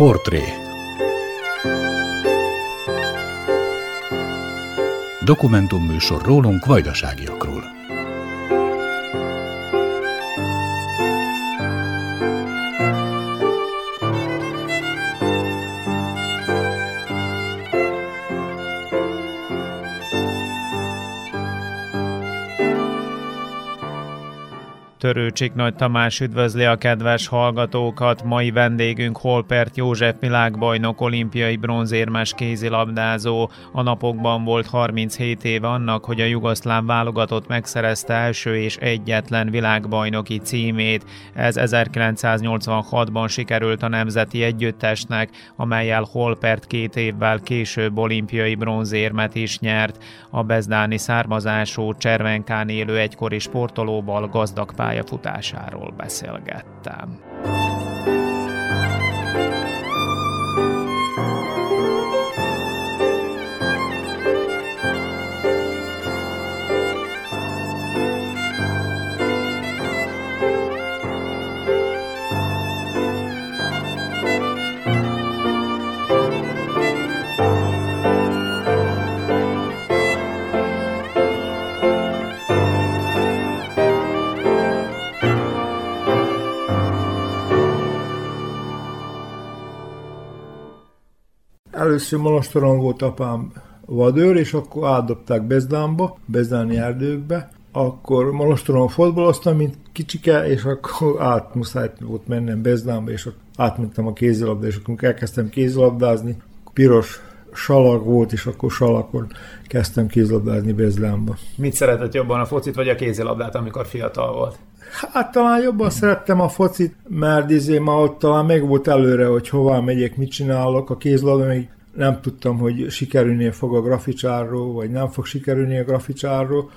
Portré Dokumentumműsor rólunk vajdaságiakról. Törőcsik Nagy Tamás üdvözli a kedves hallgatókat. Mai vendégünk Holpert József világbajnok olimpiai bronzérmes kézilabdázó. A napokban volt 37 év annak, hogy a jugoszláv válogatott megszerezte első és egyetlen világbajnoki címét. Ez 1986-ban sikerült a Nemzeti Együttesnek, amelyel Holpert két évvel később olimpiai bronzérmet is nyert. A bezdáni származású Cservenkán élő egykori sportolóval gazdag pár pályafutásáról beszélgettem. Először Monostoron volt apám vadőr, és akkor átdobták Bezdánba, Bezdáni erdőkbe, akkor Monostoron fotbaloztam, mint kicsike, és akkor át muszáj volt mennem Bezdánba, és ott átmentem a kézilabda, és akkor elkezdtem kézilabdázni. Piros salag volt, és akkor salakon kezdtem kézilabdázni Bezdánba. Mit szeretett jobban, a focit vagy a kézilabdát, amikor fiatal volt? Hát talán jobban szerettem a focit, mert izé ma ott talán meg volt előre, hogy hová megyek, mit csinálok. A kézlabda még nem tudtam, hogy sikerülni fog a graficsárról, vagy nem fog sikerülni a graficsárról.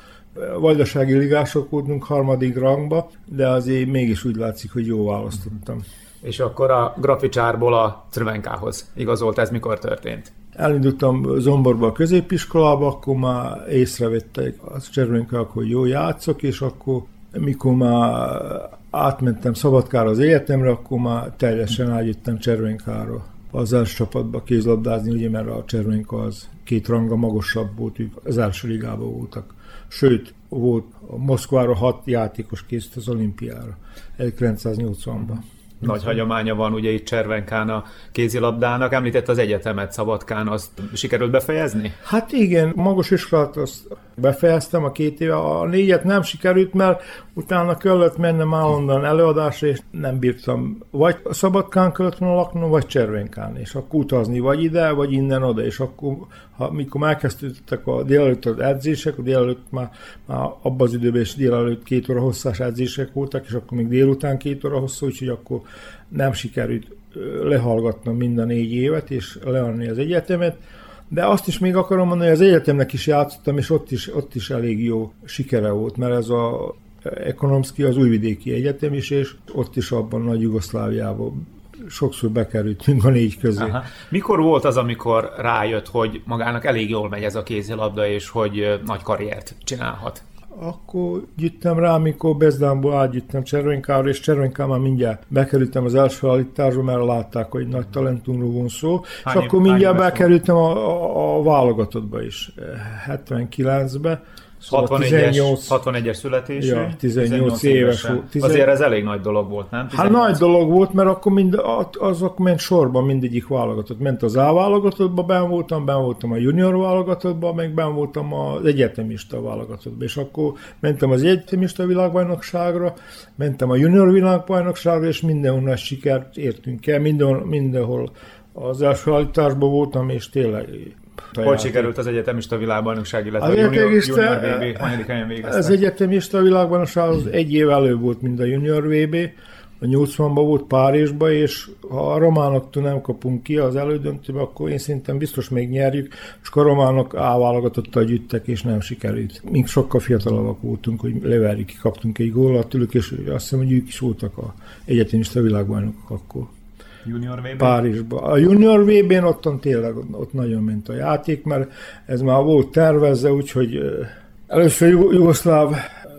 Vajdasági ligások voltunk harmadik rangba, de azért mégis úgy látszik, hogy jó választottam. És akkor a graficsárból a Crvenkához igazolt, ez mikor történt? Elindultam Zomborba a középiskolába, akkor már észrevettek a Cservenkák, hogy jó játszok, és akkor mikor már átmentem Szabadkára az egyetemre, akkor már teljesen ágyüttem Cservenkáról az első csapatba kézlabdázni, ugye, mert a Cservenka az két ranga magasabb volt, ők az első ligában voltak. Sőt, volt a Moszkvára hat játékos készült az olimpiára 1980-ban. Nagy hagyománya van ugye itt Cservenkán a kézilabdának. Említett az egyetemet Szabadkán, azt sikerült befejezni? Hát igen, magas iskolát azt befejeztem a két éve. A négyet nem sikerült, mert utána kellett mennem állandóan előadásra, és nem bírtam. Vagy Szabadkán kellett volna laknom, vagy Cservenkán, és akkor utazni, vagy ide, vagy innen oda, és akkor, ha, mikor megkezdődtek a délelőtt az edzések, a délelőtt már, már abban az időben is délelőtt két óra hosszás edzések voltak, és akkor még délután két óra hosszú, úgyhogy akkor nem sikerült lehallgatnom mind a négy évet, és leadni az egyetemet, de azt is még akarom mondani, hogy az egyetemnek is játszottam, és ott is, ott is elég jó sikere volt, mert ez a Ekonomszki az újvidéki egyetem is, és ott is abban nagy Jugoszláviában sokszor bekerültünk a négy közé. Aha. Mikor volt az, amikor rájött, hogy magának elég jól megy ez a kézilabda, és hogy nagy karriert csinálhat? Akkor gyűjtem rá, amikor Bezdánból átgyűjtem Cservenkára, és Cservenká már mindjárt bekerültem az első állításba, mert látták, hogy nagy talentumról van szó, hány és akkor mindjárt bekerültem a, a, a válogatottba is, 79-be, Szóval 61-es, 61-es születésű, ja, 18, 18 éves volt. 10... Azért ez elég nagy dolog volt, nem? 18. Hát nagy dolog volt, mert akkor mind, azok ment sorban mindegyik válogatott. Ment az A válogatottba, ben voltam, ben voltam a junior válogatottba, meg ben voltam az egyetemista válogatottba. És akkor mentem az egyetemista világbajnokságra, mentem a junior világbajnokságra, és mindenhol sikert értünk el, mindenhol, mindenhol az első állításban voltam, és tényleg hogy sikerült az egyetemista világbajnokság, illetve az a junior, junior VB, hanyadik helyen végeztek? Az egyetemista világbajnokság az egy év előbb volt, mint a junior VB, a 80-ban volt Párizsba, és ha a románoktól nem kapunk ki az elődöntőbe, akkor én szerintem biztos még nyerjük, és a románok áválogatottal gyűjtek, és nem sikerült. Mink sokkal fiatalabbak voltunk, hogy leverjük, kaptunk egy gólat tőlük, és azt hiszem, hogy ők is voltak a egyetemista világbajnokok akkor. Junior VB? Párizsba. A Junior VB-n ottan tényleg ott nagyon ment a játék, mert ez már volt tervezve, úgyhogy először Jugoszláv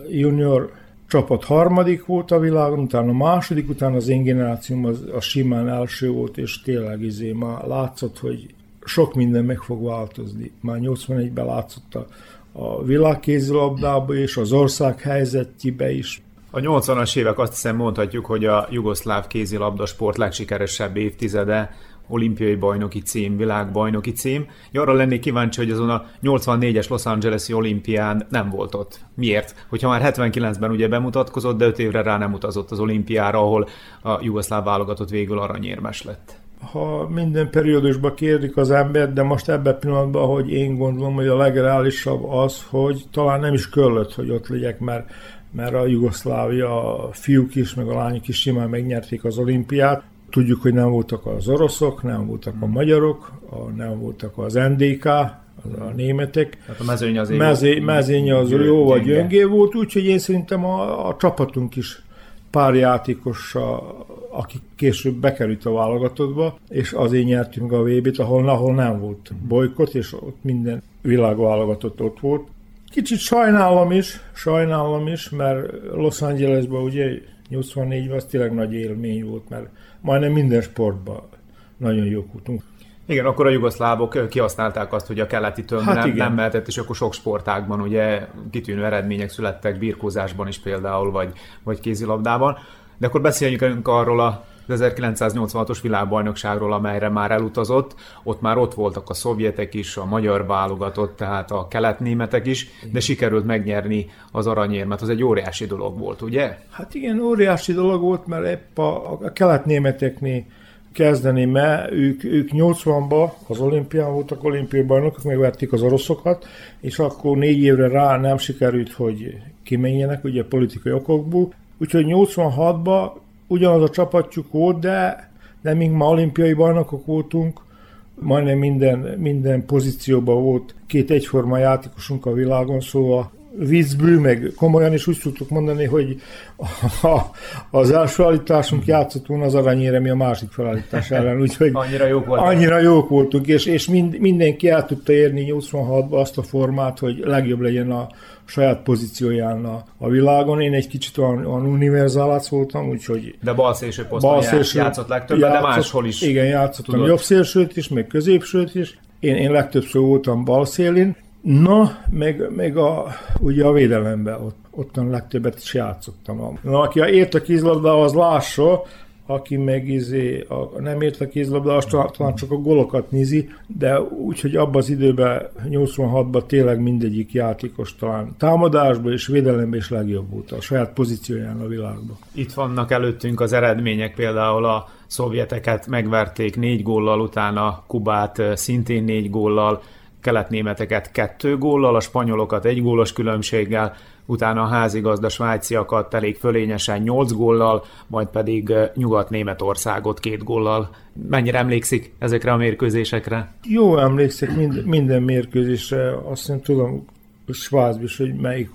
Junior csapat harmadik volt a világon, utána a második, utána az én generációm az, az simán első volt, és tényleg izé már látszott, hogy sok minden meg fog változni. Már 81-ben látszott a, a világkézilabdába és az ország helyzetjébe is. A 80-as évek azt hiszem mondhatjuk, hogy a jugoszláv kézilabda sport legsikeresebb évtizede, olimpiai bajnoki cím, világbajnoki cím. Arra lennék kíváncsi, hogy azon a 84-es Los Angeles-i olimpián nem volt ott. Miért? Hogyha már 79-ben ugye bemutatkozott, de 5 évre rá nem utazott az olimpiára, ahol a jugoszláv válogatott végül aranyérmes lett ha minden periódusban kérdik az embert, de most ebben a pillanatban, hogy én gondolom, hogy a legreálisabb az, hogy talán nem is köllött, hogy ott legyek, mert, mert a Jugoszlávia a fiúk is, meg a lányok is simán megnyerték az olimpiát. Tudjuk, hogy nem voltak az oroszok, nem voltak a magyarok, a, nem voltak az NDK, az a németek. Hát a mezőny azért Mezé, mezőny az jó vagy gyöngé volt, úgyhogy én szerintem a, a csapatunk is pár játékossal aki később bekerült a válogatottba, és azért nyertünk a VB-t, ahol, ahol nem volt bolykot, és ott minden világválogatott ott volt. Kicsit sajnálom is, sajnálom is, mert Los Angelesben ugye 84-ben az tényleg nagy élmény volt, mert majdnem minden sportban nagyon jók voltunk. Igen, akkor a jugoszlávok kihasználták azt, hogy a keleti tömb hát nem, nem mehetett, és akkor sok sportágban ugye kitűnő eredmények születtek, birkózásban is például, vagy, vagy kézilabdában. De akkor beszéljünk arról a 1986-os világbajnokságról, amelyre már elutazott, ott már ott voltak a szovjetek is, a magyar válogatott, tehát a keletnémetek is, de sikerült megnyerni az aranyérmet. Az egy óriási dolog volt, ugye? Hát igen, óriási dolog volt, mert épp a, a keletnémeteknél kezdeni, mert ők, ők 80-ban az olimpián voltak olimpiai bajnokok, megvették az oroszokat, és akkor négy évre rá nem sikerült, hogy kimenjenek, ugye politikai okokból, Úgyhogy 86-ban ugyanaz a csapatjuk volt, de, de még ma olimpiai bajnokok voltunk, majdnem minden, minden pozícióban volt két egyforma játékosunk a világon, szóval viccből, meg komolyan is úgy tudtuk mondani, hogy a, az első felállításunk játszott volna az aranyére, mi a másik felállítás ellen, úgyhogy annyira jók voltunk, annyira jók voltunk és, és mind, mindenki el tudta érni 86-ban azt a formát, hogy legjobb legyen a saját pozícióján a, a világon. Én egy kicsit olyan, olyan univerzálác voltam, úgyhogy... De bal szélső poszton bal szélső, játszott legtöbbet, játszott, de máshol is. Igen, játszottam tudod. jobb szélsőt is, meg középsőt is. Én, én legtöbbször voltam bal szélén, Na, meg, meg a, ugye a védelemben ott, ottan legtöbbet is játszottam. Na, aki ért a kézlabda, az lássa, aki meg izé, a, nem ért a kézlabda, az talán csak a golokat nézi, de úgyhogy abban az időben, 86-ban tényleg mindegyik játékos talán támadásban és védelemben is legjobb volt a saját pozícióján a világban. Itt vannak előttünk az eredmények, például a szovjeteket megverték négy góllal, utána Kubát szintén négy góllal, keletnémeteket kettő góllal, a spanyolokat egy gólos különbséggel, utána a házigazda svájciakat elég fölényesen 8 góllal, majd pedig Nyugat-Németországot két góllal. Mennyire emlékszik ezekre a mérkőzésekre? Jó emlékszik mind, minden mérkőzésre, azt nem tudom Svájcban is, hogy melyik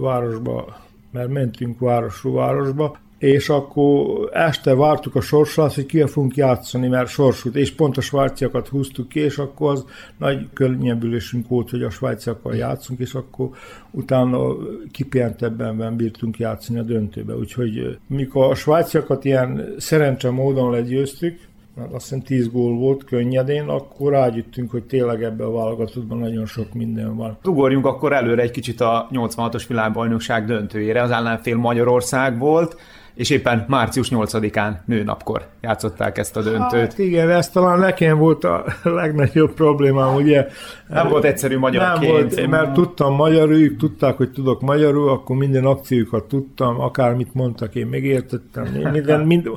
városba, mert mentünk városról városba, és akkor este vártuk a sorsát, hogy ki fogunk játszani, mert sorsút, és pont a svájciakat húztuk ki, és akkor az nagy könnyebbülésünk volt, hogy a svájciakkal játszunk, és akkor utána kipihentebben bírtunk játszani a döntőbe. Úgyhogy mikor a svájciakat ilyen szerencse módon legyőztük, mert azt hiszem 10 gól volt könnyedén, akkor rágyüttünk, hogy tényleg ebben a válogatottban nagyon sok minden van. Ugorjunk akkor előre egy kicsit a 86-os világbajnokság döntőjére. Az ellenfél Magyarország volt és éppen március 8-án nőnapkor játszották ezt a döntőt. Hát igen, ez talán nekem volt a legnagyobb problémám, ugye. Nem volt egyszerű magyarként. Nem volt, mert tudtam magyarul, ők tudták, hogy tudok magyarul, akkor minden akciókat tudtam, akármit mondtak, én megértettem. Minden, mind,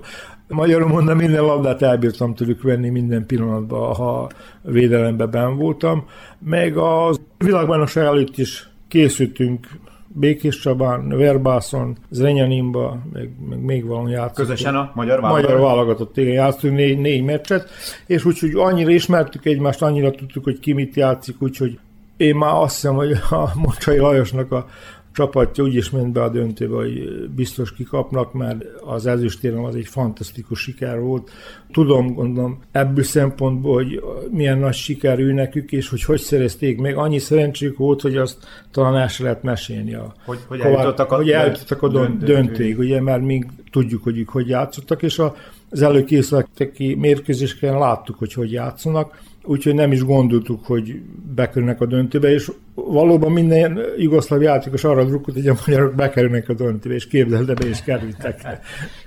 magyarul mondom, minden labdát elbírtam tőlük venni minden pillanatban, ha védelemben ben voltam. Meg a világbajnokság előtt is készültünk Békés Csabán, Verbászon, Zrenyaninba, meg, meg még valami játszottunk. Közösen a magyar válogatott? Magyar válogatott, igen, játszottunk négy, négy meccset, és úgyhogy annyira ismertük egymást, annyira tudtuk, hogy ki mit játszik, úgyhogy én már azt hiszem, hogy a Mocsai Lajosnak a csapatja úgy is ment be a döntőbe, hogy biztos kikapnak, mert az ezüstérem az egy fantasztikus siker volt. Tudom, gondolom, ebből szempontból, hogy milyen nagy siker ő nekük, és hogy hogy szerezték meg. Annyi szerencséjük volt, hogy azt talán el se lehet mesélni. A, hogy, hogy eljutottak a, hogy eljutottak a döntőig, ugye, mert még tudjuk, hogy ők hogy játszottak, és az előkészületeki mérkőzéseken láttuk, hogy hogy játszanak úgyhogy nem is gondoltuk, hogy bekerülnek a döntőbe, és valóban minden jugoszláv játékos arra drukkolt, hogy a magyarok bekerülnek a döntőbe, és képzeld, be is kerültek.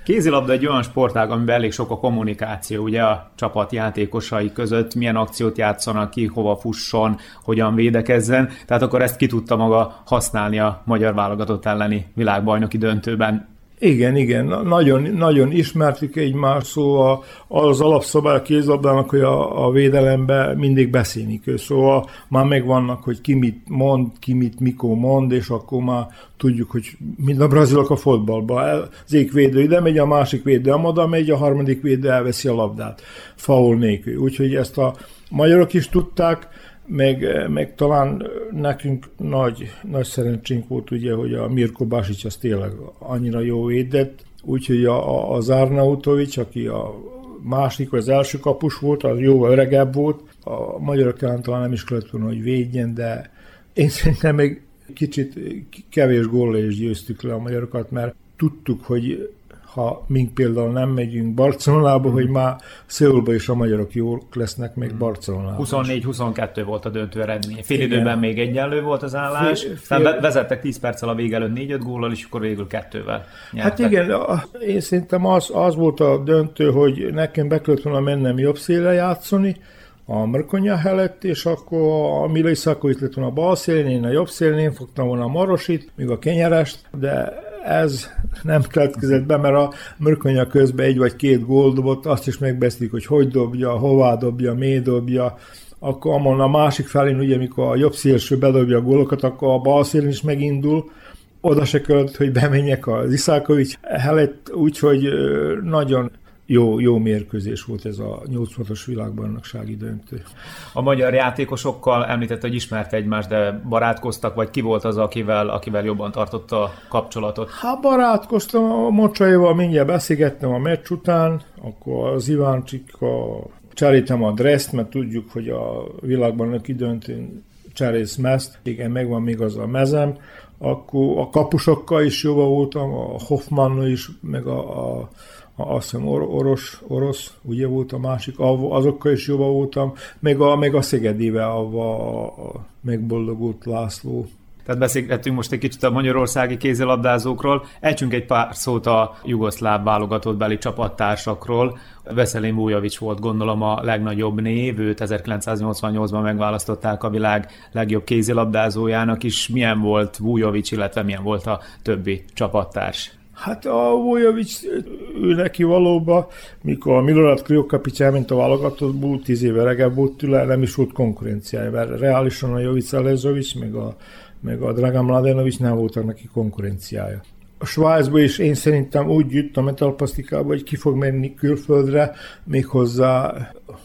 Kézilabda egy olyan sportág, amiben elég sok a kommunikáció, ugye a csapat játékosai között, milyen akciót játszanak ki, hova fusson, hogyan védekezzen, tehát akkor ezt ki tudta maga használni a magyar válogatott elleni világbajnoki döntőben. Igen, igen, nagyon, nagyon ismertük egymást, szóval az alapszabály a kézlabdának, hogy a, a védelemben mindig beszélni kell, szóval már megvannak, hogy ki mit mond, ki mit mikor mond, és akkor már tudjuk, hogy mind a brazilok a fotballban. Az egyik védő ide megy, a másik védő oda megy, a harmadik védő elveszi a labdát, faul nélkül. Úgyhogy ezt a magyarok is tudták, meg, meg talán nekünk nagy, nagy szerencsénk volt ugye, hogy a Mirko Basic az tényleg annyira jó védett, úgyhogy a, a, az Arnautovics, aki a másik, vagy az első kapus volt, az jóval öregebb volt, a magyarok ellen talán nem is kellett volna, hogy védjen, de én szerintem még kicsit kevés góllal is győztük le a magyarokat, mert tudtuk, hogy ha mink például nem megyünk Barcelonába, hogy már Szöulba is a magyarok jók lesznek még Barcelonában. 24-22 volt a döntő eredmény. Fél igen. időben még egyenlő volt az állás, fél, fél... vezettek 10 perccel a vége előtt 4-5 góllal, és akkor végül kettővel nyertek. Hát igen, én szerintem az, az volt a döntő, hogy nekem be kellett volna mennem jobb széle játszani, a Mrkonya helyett, és akkor a Milai Szakovic lett volna a bal szélén, én a jobb szélén, én fogtam volna a Marosit, még a Kenyerest, de ez nem keletkezett be, mert a Mörkönya közben egy vagy két gól dobott, azt is megbeszélik, hogy hogy dobja, hová dobja, mi dobja, akkor amon a másik felén, ugye, amikor a jobb szélső bedobja a gólokat, akkor a bal szélén is megindul, oda se kellett, hogy bemenjek az Iszákovics helyett, úgyhogy nagyon jó, jó mérkőzés volt ez a 86-os világbajnoksági döntő. A magyar játékosokkal említette, hogy ismerte egymást, de barátkoztak, vagy ki volt az, akivel, akivel jobban tartotta a kapcsolatot? Hát barátkoztam, a Mocsaival mindjárt beszélgettem a meccs után, akkor az Iváncsika cserítem a dresszt, mert tudjuk, hogy a világbajnoki döntőn cserész mezt, igen, megvan még az a mezem, akkor a kapusokkal is jóba voltam, a Hoffmannal is, meg a, a azt hiszem or, orosz, orosz, ugye volt a másik, azokkal is jobban voltam, meg a, meg a Szegedivel, a, a megboldogult László. Tehát beszélgettünk most egy kicsit a magyarországi kézilabdázókról. Ejtsünk egy pár szót a jugoszláv válogatott beli csapattársakról. Veszelin Vujovic volt gondolom a legnagyobb név, őt 1988-ban megválasztották a világ legjobb kézilabdázójának is. Milyen volt Vujovic, illetve milyen volt a többi csapattárs? Hát a Vujovic, ő neki valóban, mikor a Milorad Kriokapics elment a válogatottból, tíz éve regebb volt tőle, nem is volt konkurenciája, mert reálisan a Jovic Alezovic, meg a, meg a Dragan Mladenovic nem voltak neki konkurenciája a Svájcba is én szerintem úgy jött a metalpasztikába, hogy ki fog menni külföldre, méghozzá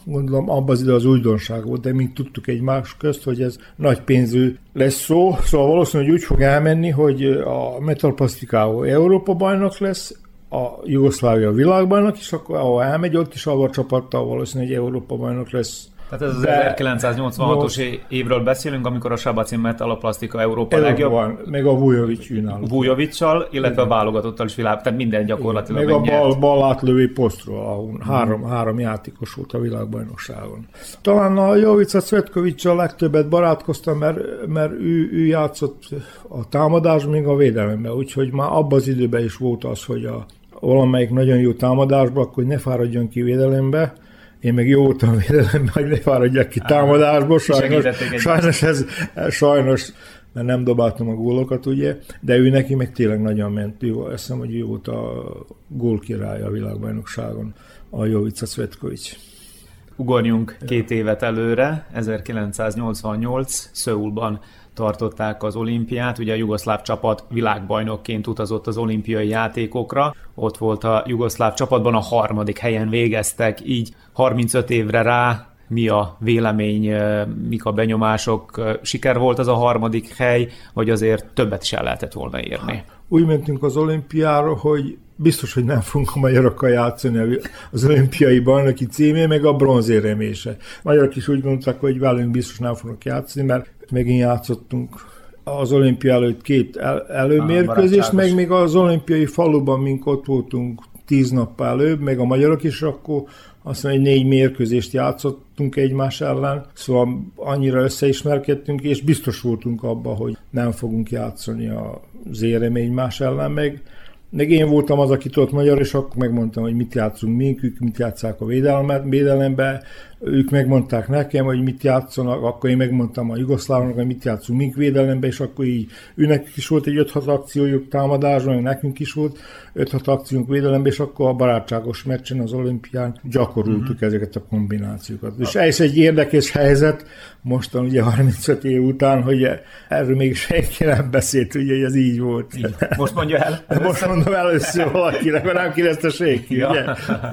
gondolom abban az idő az újdonság volt, de mi tudtuk egymás közt, hogy ez nagy pénzű lesz szó, szóval valószínűleg úgy fog elmenni, hogy a metalpasztikával Európa bajnok lesz, a Jugoszlávia világbajnok, és akkor ahol elmegy, ott is avval csapattal valószínűleg egy Európa bajnok lesz tehát ez az De... 1986-os évről beszélünk, amikor a Sabacin ment alaplasztika Európa Európa legjobb. Van, meg a Vujovic ünál. Vujovicsal, illetve Igen. a válogatottal is világ, tehát minden gyakorlatilag Meg megnyert. a bal, bal átlövő posztról, ahol három, három játékos volt a világbajnokságon. Talán a Jovica Cvetkovicsal legtöbbet barátkoztam, mert, mert ő, ő játszott a támadás, még a védelemben, úgyhogy már abban az időben is volt az, hogy a valamelyik nagyon jó támadásba, akkor ne fáradjon ki védelembe, én meg jó voltam védelem, hogy ne fáradjak ki támadásból, sajnos, sajnos ez, sajnos, mert nem dobáltam a gólokat, ugye, de ő neki meg tényleg nagyon ment. Ő, azt hiszem, hogy ő volt a gólkirálya a világbajnokságon, a Jovica Cvetkovics. Ugorjunk két évet előre, 1988 Szöulban tartották az olimpiát. Ugye a jugoszláv csapat világbajnokként utazott az olimpiai játékokra. Ott volt a jugoszláv csapatban, a harmadik helyen végeztek, így 35 évre rá mi a vélemény, mik a benyomások. Siker volt az a harmadik hely, vagy azért többet is el lehetett volna érni? Úgy mentünk az olimpiára, hogy biztos, hogy nem fogunk a magyarokkal játszani az olimpiai bajnoki címé, meg a bronzéremése. Magyarok is úgy gondoltak, hogy velünk biztos nem fognak játszani, mert megint játszottunk az olimpia előtt két el, előmérkőzést, meg még az olimpiai faluban, mink ott voltunk tíz nappal előbb, meg a magyarok is, akkor azt mondja, hogy négy mérkőzést játszottunk egymás ellen, szóval annyira összeismerkedtünk, és biztos voltunk abban, hogy nem fogunk játszani az éremény más ellen, meg. Meg én voltam az, aki tudott magyar, és akkor megmondtam, hogy mit játszunk mink, ők mit játszák a védelmet, védelembe, ők megmondták nekem, hogy mit játszanak, akkor én megmondtam a jugoszlávnak, hogy mit játszunk mink védelembe, és akkor így őnek is volt egy 5-6 akciójuk támadásban, nekünk is volt 5-6 akciónk védelembe, és akkor a barátságos meccsen az olimpián gyakoroltuk uh-huh. ezeket a kombinációkat. És ez egy érdekes helyzet, mostan ugye 35 év után, hogy erről még senki nem beszélt, ugye, hogy ez így volt. Így. Most mondja el? Most mondom először valakinek, mert nem kérdezte senki, ja. ugye?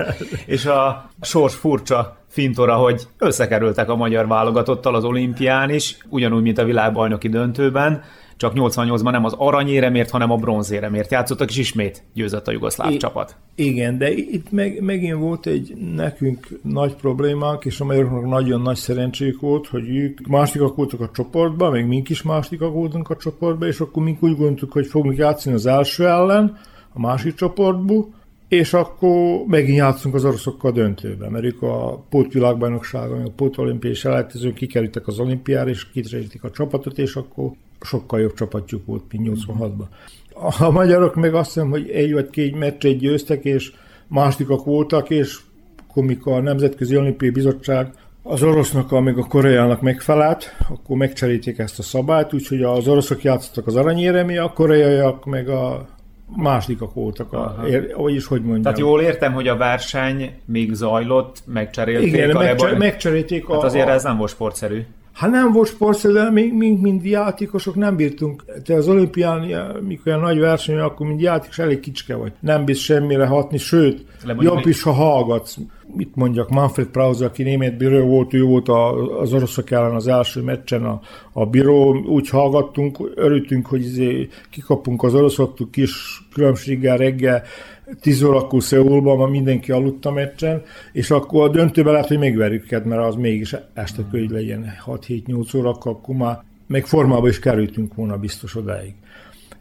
És a sors furcsa fintora, hogy összekerültek a magyar válogatottal az olimpián is, ugyanúgy, mint a világbajnoki döntőben, csak 88-ban nem az aranyéremért, hanem a bronzéremért játszottak, és ismét győzött a jugoszláv I- csapat. Igen, de itt meg, megint volt egy nekünk nagy problémánk, és a magyaroknak nagyon nagy szerencsék volt, hogy ők másodikak voltak a csoportban, még mink is másodikak voltunk a csoportban, és akkor mink úgy gondoltuk, hogy fogunk játszani az első ellen, a másik csoportból, és akkor megint játszunk az oroszokkal döntőben, mert ők a pótvilágbajnokságon, a pótolimpiai selejtezőn kikerültek az olimpiára, és kitresítik a csapatot, és akkor sokkal jobb csapatjuk volt, mint 86-ban. A magyarok meg azt hiszem, hogy egy vagy két meccset győztek, és másodikak voltak, és akkor mikor a Nemzetközi Olimpiai Bizottság az orosznak, meg a koreának megfelelt, akkor megcserítik ezt a szabályt, úgyhogy az oroszok játszottak az aranyéremi, a koreaiak meg a másodikak voltak, a, ér, vagyis hogy mondjam. Tehát jól értem, hogy a verseny még zajlott, megcserélték Igen, a megcser, megcserélték a... Hát azért a, ez nem volt sportszerű. Hát nem volt sportszerű, de mi, mi, mint játékosok nem bírtunk. Te az olimpián, mikor olyan nagy verseny, akkor mint játékos elég kicske vagy. Nem bíz semmire hatni, sőt, jobb is, ha hallgatsz mit mondjak, Manfred Prause, aki német bíró volt, ő volt az oroszok ellen az első meccsen a, a bíró, úgy hallgattunk, örültünk, hogy izé kikapunk az oroszoktól kis különbséggel reggel, 10 órakor Szeulban, ma mindenki aludt a meccsen, és akkor a döntőben lehet, hogy megverjük őket, mert az mégis este hogy legyen 6-7-8 órakor, akkor már meg formába is kerültünk volna biztos odáig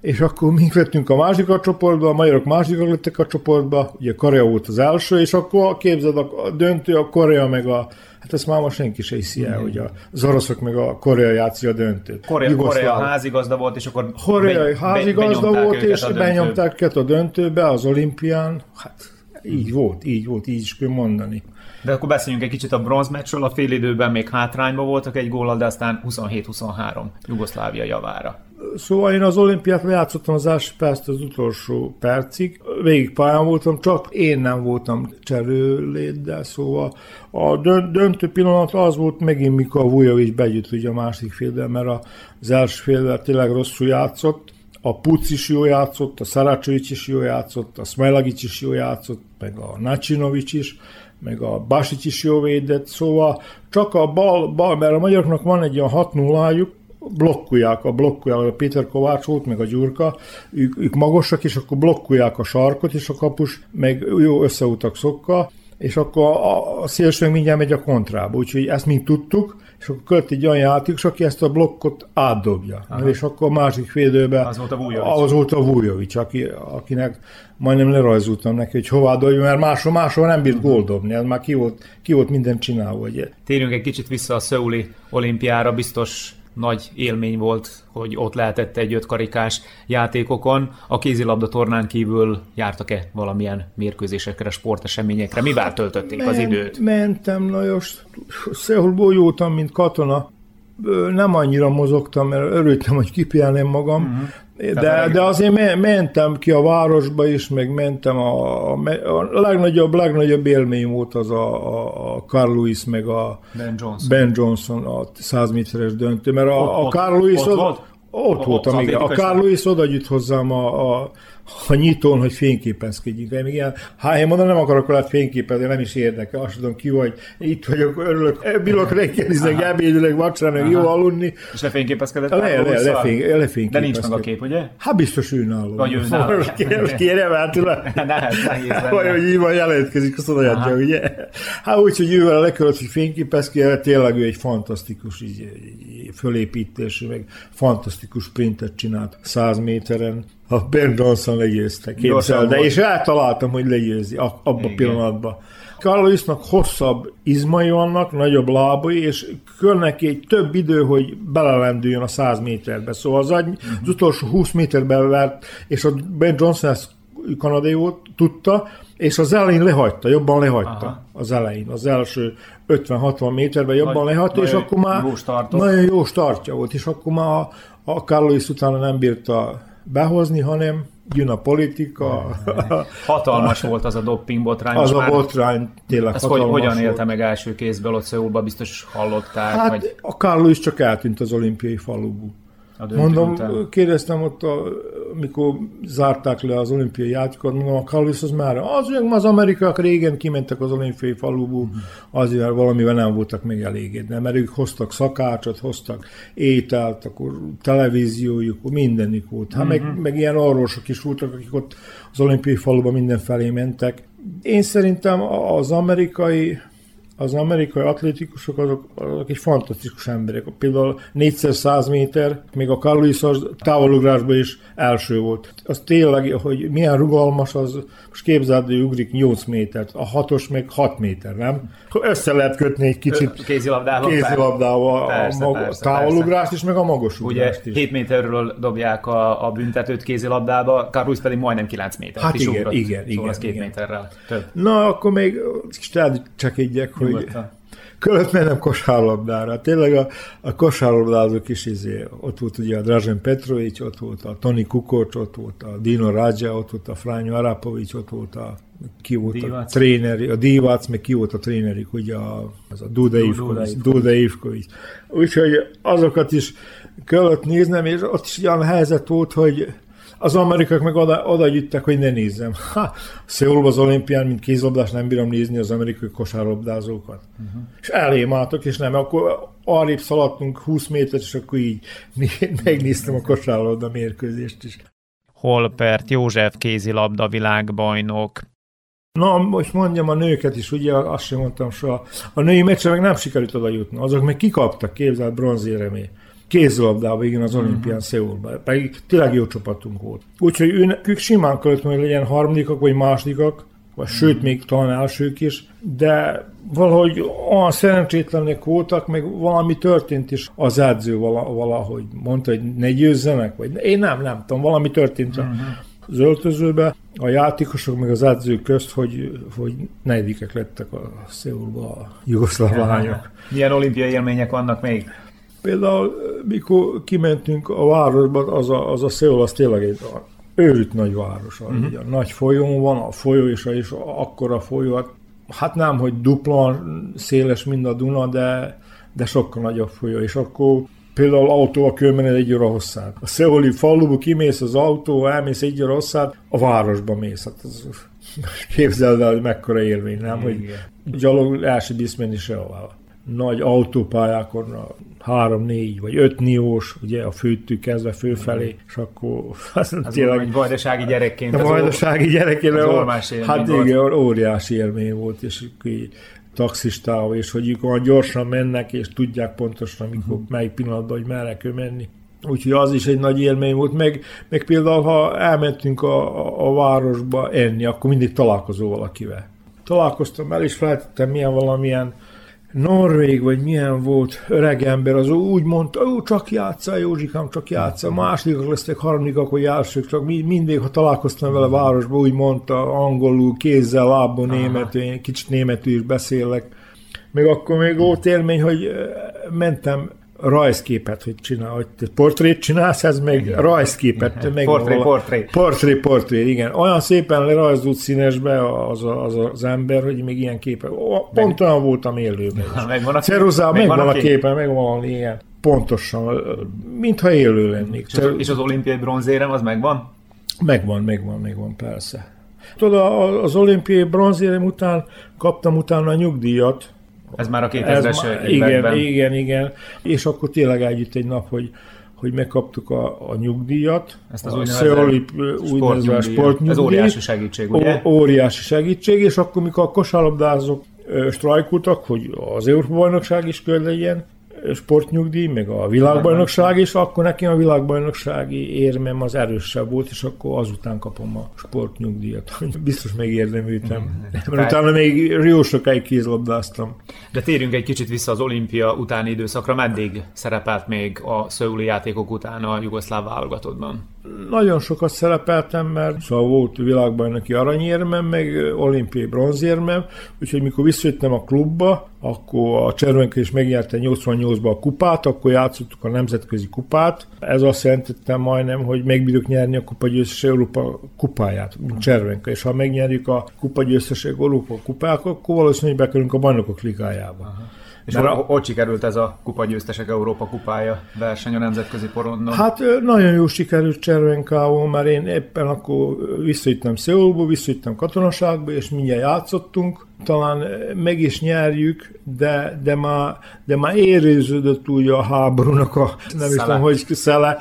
és akkor mi vettünk a másik a csoportba, a magyarok másikak lettek a csoportba, ugye Korea volt az első, és akkor képzeld a döntő, a Korea meg a Hát ezt már most senki se hiszi el, mm. hogy az oroszok meg a Korea játszik a döntőt. Korea, Korea házigazda volt, és akkor Korea be, házigazda be, volt, és benyomták őket a döntőbe, az olimpián. Hát így volt, így volt, így is kell mondani. De akkor beszéljünk egy kicsit a bronzmeccsről. A időben még hátrányban voltak egy góllal, de aztán 27-23 Jugoszlávia javára. Szóval én az olimpiát lejátszottam az első percet az utolsó percig. Végig pályán voltam, csak én nem voltam cserőléddel, szóval a döntő pillanat az volt megint, mikor a Vujovic begyűjt ugye a másik félben, mert az első félben tényleg rosszul játszott, a Puc is jó játszott, a Szaracsovics is jó játszott, a Smajlagics is jó játszott, meg a Nacinovics is, meg a Basic is jó védett, szóval csak a bal, bal mert a magyaroknak van egy olyan 6 0 blokkolják, a blokkolják, a Péter Kovács volt, meg a Gyurka, ők, ők magasak, és akkor blokkolják a sarkot, és a kapus meg jó összeutak szokkal, és akkor a, a szélső mindjárt megy a kontrába, úgyhogy ezt mind tudtuk, és akkor költ egy olyan játékos, aki ezt a blokkot átdobja. Aha. És akkor a másik védőben az volt a Vujovic, az volt a Vujovic aki, akinek majdnem lerajzoltam neki, hogy hová dobja, mert máshol, máshol nem bírt gól dobni, ez már ki volt, ki volt minden csinálva. Ugye. Térjünk egy kicsit vissza a Szöuli olimpiára, biztos nagy élmény volt, hogy ott lehetett egy ötkarikás játékokon. A kézilabda tornán kívül jártak-e valamilyen mérkőzésekre, sporteseményekre? Mivel töltötték Men, az időt? Mentem, Lajos. Szehulból jótam, mint katona. Nem annyira mozogtam, mert örültem, hogy kipiálnám magam, uh-huh. De, de azért mentem ki a városba is, meg mentem a, a, a legnagyobb, legnagyobb élmény volt az a, a Carl Lewis, meg a Ben Johnson, ben Johnson a 100 méteres döntő, mert a, ott, a Carl Lewis ott, ott, volt? Ott voltam, igen. A Carl Lewis oda gyűjt hozzám a, a a nyitón, hogy fényképezkedjünk. Én igen, hát én mondom, nem akarok veled fényképezni, nem is érdekel, azt tudom ki vagy, itt vagyok, örülök, bilok reggelizek, ebédülök, vacsorának, jó aludni. És lefényképezkedett? Le, le, le, lefény, lefényképezkedett. De nincs meg a kép, ugye? Hát biztos ő nálunk. Vagy ő nálunk. Kérem, hát Vagy, hogy így van jelentkezik, azt odaadja, ugye? Hát úgy, hogy ővel lekölt, hogy fényképezkedett, tényleg ő egy fantasztikus így, így fölépítésű, meg fantasztikus printet csinált 100 méteren. A Ben Johnson legyőzte, képzel, de és eltaláltam, hogy legyőzi abban a pillanatban. Carlosnak hosszabb izmai vannak, nagyobb lábai, és kell neki egy több idő, hogy belelendüljön a 100 méterbe. Szóval az, uh-huh. az utolsó 20 méterbe vert, és a Ben Johnson ezt kanadai volt, tudta, és az elején lehagyta, jobban lehagyta Aha. az elején, az első 50-60 méterben jobban Nagy, lehagyta, és akkor már jó nagyon jó startja volt, és akkor már a, a Carlos utána nem bírta behozni, hanem jön a politika. Hatalmas volt az a dopping botrány. Az a botrány tényleg Ezt hogy, hogyan élte meg első kézből ott Szöulba, biztos hallották? Hát vagy... a Carlos csak eltűnt az olimpiai faluból. Mondom, után. kérdeztem ott, a, mikor zárták le az olimpiai játékot, mondom, a Carlos az már, az, az amerikaiak régen kimentek az olimpiai faluból, azért valamivel nem voltak még elégedve, mert ők hoztak szakácsot, hoztak ételt, akkor televíziójuk, mindenik volt. Hát uh-huh. meg, mhm. meg ilyen orvosok is voltak, akik ott az olimpiai faluban mindenfelé mentek. Én szerintem az amerikai az amerikai atlétikusok azok, azok egy fantasztikus emberek. Például 400 méter, még a Carlos az távolugrásban is első volt. Az tényleg, hogy milyen rugalmas, az most képzeld, hogy ugrik 8 métert, a hatos meg 6 méter, nem? Össze lehet kötni egy kicsit kézilabdával, kézilabdával persze, a mag- persze, távolugrást is, meg a magas Ugye is. 7 méterről dobják a, a büntetőt kézilabdába, Carlos pedig majdnem 9 méter. Hát igen, ugrott, igen, szóval igen, az két igen. méterrel több. Na, akkor még csak egyek, hogy kellett mennem kosárlabdára. Tényleg a, a kosárlabdázók is izé, ott volt ugye a Dražen Petrovics, ott volt a Toni Kukocs, ott volt a Dino Raja, ott volt a Frányo Arapovics, ott volt a ki volt Divac. a tréneri, a Divac, meg ki volt a trénerik, ugye a, az a Duda Ivkovics. Duda Ivkovics. Úgyhogy azokat is kellett néznem, és ott is olyan helyzet volt, hogy az amerikák meg oda, oda gyűjtek, hogy ne nézzem. Ha, Széulban az olimpián, mint kézlabdás nem bírom nézni az amerikai kosárlabdázókat. Uh-huh. És elém álltok, és nem, akkor arrébb szaladtunk 20 métert, és akkor így megnéztem a kosárlabda mérkőzést is. Holpert József kézilabda világbajnok. Na, most mondjam a nőket is, ugye azt sem mondtam soha. A női meccsen meg nem sikerült oda jutni. Azok meg kikaptak, képzelt bronzéremé kézilabdában, igen, az olimpián uh-huh. Szeullban. Pedig tényleg jó csapatunk volt. Úgyhogy ők simán kellett, hogy legyen harmadikak vagy másodikak, vagy uh-huh. sőt, még talán elsők is, de valahogy olyan szerencsétlenek voltak, meg valami történt is az edző valahogy mondta, hogy ne győzzenek, vagy én nem, nem tudom, valami történt uh-huh. az öltözőbe, a játékosok meg az edzők közt, hogy, hogy negyedikek lettek a Szeullba a jugoszláv lányok. Milyen olimpiai élmények vannak még? Például, mikor kimentünk a városba, az a, az a Széul, az tényleg egy őrült nagy város. Uh-huh. Ugye, nagy folyón van, a folyó is, és akkora folyó, hát, hát nem, hogy dupla széles, mint a Duna, de, de sokkal nagyobb folyó, és akkor például autóval kell egy óra hosszát. A szeoli faluba kimész az autó, elmész egy óra hosszát, a városba mész. Hát az, képzeld el, hogy mekkora élmény, nem? Igen. Hogy gyalog el se bízsz menni sehová nagy autópályákon, három-négy vagy öt niós, ugye a főtű kezdve főfelé, és akkor az, az tényleg... Egy vajdasági gyerekként. A vajdasági gyerekként. Az hát volt. igen, óriási élmény volt, és így taxistával, és hogy ők olyan gyorsan mennek, és tudják pontosan, mikor, uh-huh. melyik pillanatban, hogy merre kell menni. Úgyhogy az is egy nagy élmény volt. Meg, meg például, ha elmentünk a, a, a városba enni, akkor mindig találkozó valakivel. Találkoztam el, és feltettem milyen valamilyen Norvég, vagy milyen volt öreg ember, az úgy mondta, ó, csak játsza, Józsikám, csak játsza, másodikak lesznek, harmadikak, hogy elsők, csak mindig, ha találkoztam vele városban, úgy mondta, angolul, kézzel, lábban németül, kicsit németül is beszélek. Még akkor még volt élmény, hogy mentem rajzképet, hogy csinál, hogy portrét csinálsz, ez meg igen. rajzképet. Meg portré, portré. Portré, portré, igen. Olyan szépen lerajzolt színesbe az, az, az ember, hogy még ilyen képe. Pont meg... olyan voltam élőben. Megvan a, Ceruzá, megvan, megvan a, a képe, megvan, igen. Pontosan, mintha élő lennék. És az, és az olimpiai bronzérem az megvan? Megvan, megvan, megvan, persze. Tudod, az olimpiai bronzérem után kaptam utána a nyugdíjat. Ez már a 2000-es Igen, igen, igen. És akkor tényleg együtt egy nap, hogy hogy megkaptuk a, a nyugdíjat. Ezt az úgynevezett sportnyugdíj. Ez óriási segítség, ugye? Óriási segítség, és akkor, mikor a kosárlabdázók strajkultak, hogy az Európa bajnokság is kör legyen, sportnyugdíj, meg a világbajnokság is, akkor nekem a világbajnoksági érmem az erősebb volt, és akkor azután kapom a sportnyugdíjat. Biztos megérdemültem. Mm, Mert utána még jó sokáig kézlabdáztam. De térjünk egy kicsit vissza az olimpia utáni időszakra. Meddig szerepelt még a szöuli játékok után a jugoszláv válogatottban? Nagyon sokat szerepeltem, mert szóval volt világbajnoki aranyérmem, meg olimpiai bronzérmem, úgyhogy mikor visszajöttem a klubba, akkor a Cservenke is megnyerte 88-ban a kupát, akkor játszottuk a nemzetközi kupát. Ez azt jelentette majdnem, hogy megbírjuk nyerni a kupagyőztes Európa kupáját, mint Cservenke, és ha megnyerjük a kupagyőztes Európa kupát, akkor valószínűleg bekerülünk a bajnokok ligájába. Aha. És Mert hogy, hogy sikerült ez a kupagyőztesek Európa kupája verseny a nemzetközi porondon? Hát nagyon jó sikerült Cservenkávó, mert én éppen akkor visszajöttem Szeulba, visszajöttem katonaságba, és mindjárt játszottunk. Talán meg is nyerjük, de, de, már, de már érőződött úgy a háborúnak a, nem is tudom, hogy szele.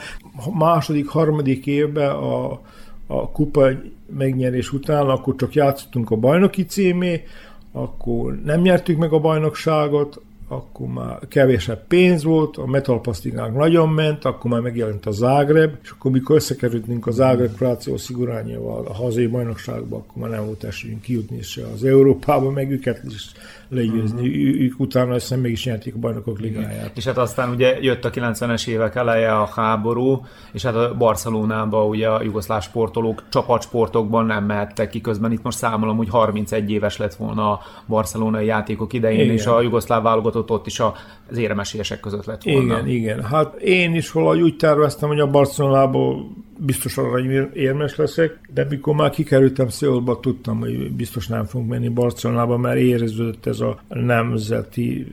Második, harmadik évben a, a kupa megnyerés után, akkor csak játszottunk a bajnoki címé, akkor nem nyertük meg a bajnokságot, akkor már kevésebb pénz volt, a metalpasztikánk nagyon ment, akkor már megjelent a Zágreb, és akkor mikor összekerültünk a Zágreb Kráció Szigurányával a hazai bajnokságba, akkor már nem volt esélyünk kijutni se az Európába, meg őket is legyőzni. Uh-huh. Ők utána aztán meg is nyerték a bajnokok ligáját. És hát aztán ugye jött a 90-es évek eleje a háború, és hát a Barcelonába ugye a jugoszláv sportolók csapatsportokban nem mehettek ki. Közben itt most számolom, hogy 31 éves lett volna a barcelonai játékok idején, igen. és a jugoszláv válogatott ott is az éremesélyesek között lett volna. Igen, igen. Hát én is valahogy úgy terveztem, hogy a Barcelonából biztos érmes leszek, de mikor már kikerültem Szöulba, tudtam, hogy biztos nem fogunk menni Barcelonába, mert éreződött ez a nemzeti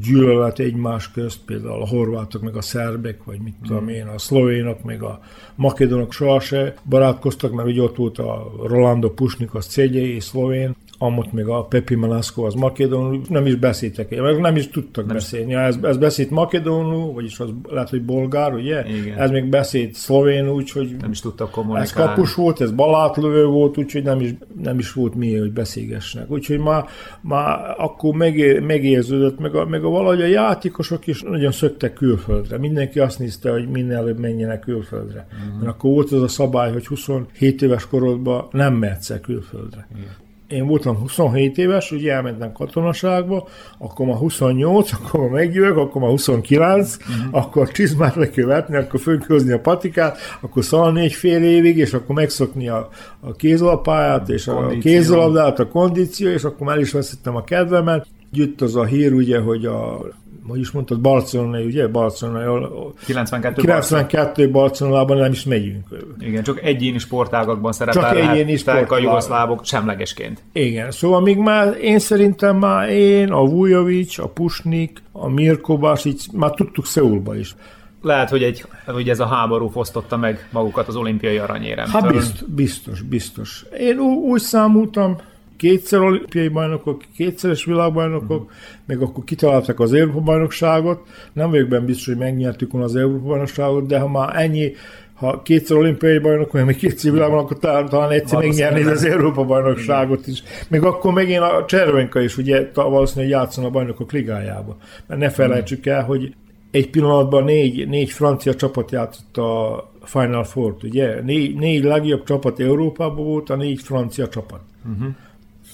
gyűlölet egymás közt, például a horvátok, meg a szerbek, vagy mit tudom én, a szlovénok, meg a makedonok sohasem barátkoztak, mert ugye ott volt a Rolando Pusnik, az cégyei, szlovén, amott még a Pepi Malaszko az makedonul, nem is beszéltek, meg nem is tudtak nem. beszélni. Ez, ez beszélt makedonul, vagyis az lehet, hogy bolgár, ugye? Igen. Ez még beszélt szlovén, úgyhogy nem is tudtak kommunikálni. Ez kapus volt, ez balátlövő volt, úgyhogy nem is, nem is volt miért, hogy beszélgessenek. Úgyhogy már, már akkor megé, megérződött, meg a, meg a valahogy a játékosok is nagyon szöktek külföldre. Mindenki azt nézte, hogy minél előbb menjenek külföldre. Uh-huh. Mert akkor volt az a szabály, hogy 27 éves korodban nem mehetsz külföldre. Igen én voltam 27 éves, ugye elmentem katonaságba, akkor ma 28, akkor ma megjövök, akkor ma 29, uh-huh. Mhm. akkor csizmát le kell vetni, akkor fönközni a patikát, akkor szalni egy fél évig, és akkor megszokni a, a kézlapáját, és a, a kézlabdát, a kondíció, és akkor már is veszettem a kedvemet. Jött az a hír, ugye, hogy a hogy is mondtad, Barcelona, ugye? Barcelona, 92, 92 Barcelonában nem is megyünk. Igen, csak egyéni sportágakban szerepel csak egyéni sportágak. a jugoszlávok semlegesként. Igen, szóval még már én szerintem már én, a Vujovic, a Pusnik, a Mirko Basic, már tudtuk Szeulba is. Lehet, hogy, egy, hogy ez a háború fosztotta meg magukat az olimpiai aranyérem. Hát biztos, biztos, biztos. Én úgy számoltam, kétszer olimpiai bajnokok, kétszeres világbajnokok, uh-huh. meg akkor kitaláltak az Európa bajnokságot. Nem vagyok benne biztos, hogy megnyertük volna az Európa bajnokságot, de ha már ennyi ha kétszer olimpiai bajnok, vagy még kétszer világban, akkor talán, talán egyszer megnyerni az Európa bajnokságot is. Még akkor megint a Cservenka is ugye valószínűleg játszon a bajnokok ligájába. Mert ne felejtsük el, hogy egy pillanatban négy, négy francia csapat játszott a Final Four-t, ugye? Négy, négy legjobb csapat Európában volt, a négy francia csapat. Uh-huh.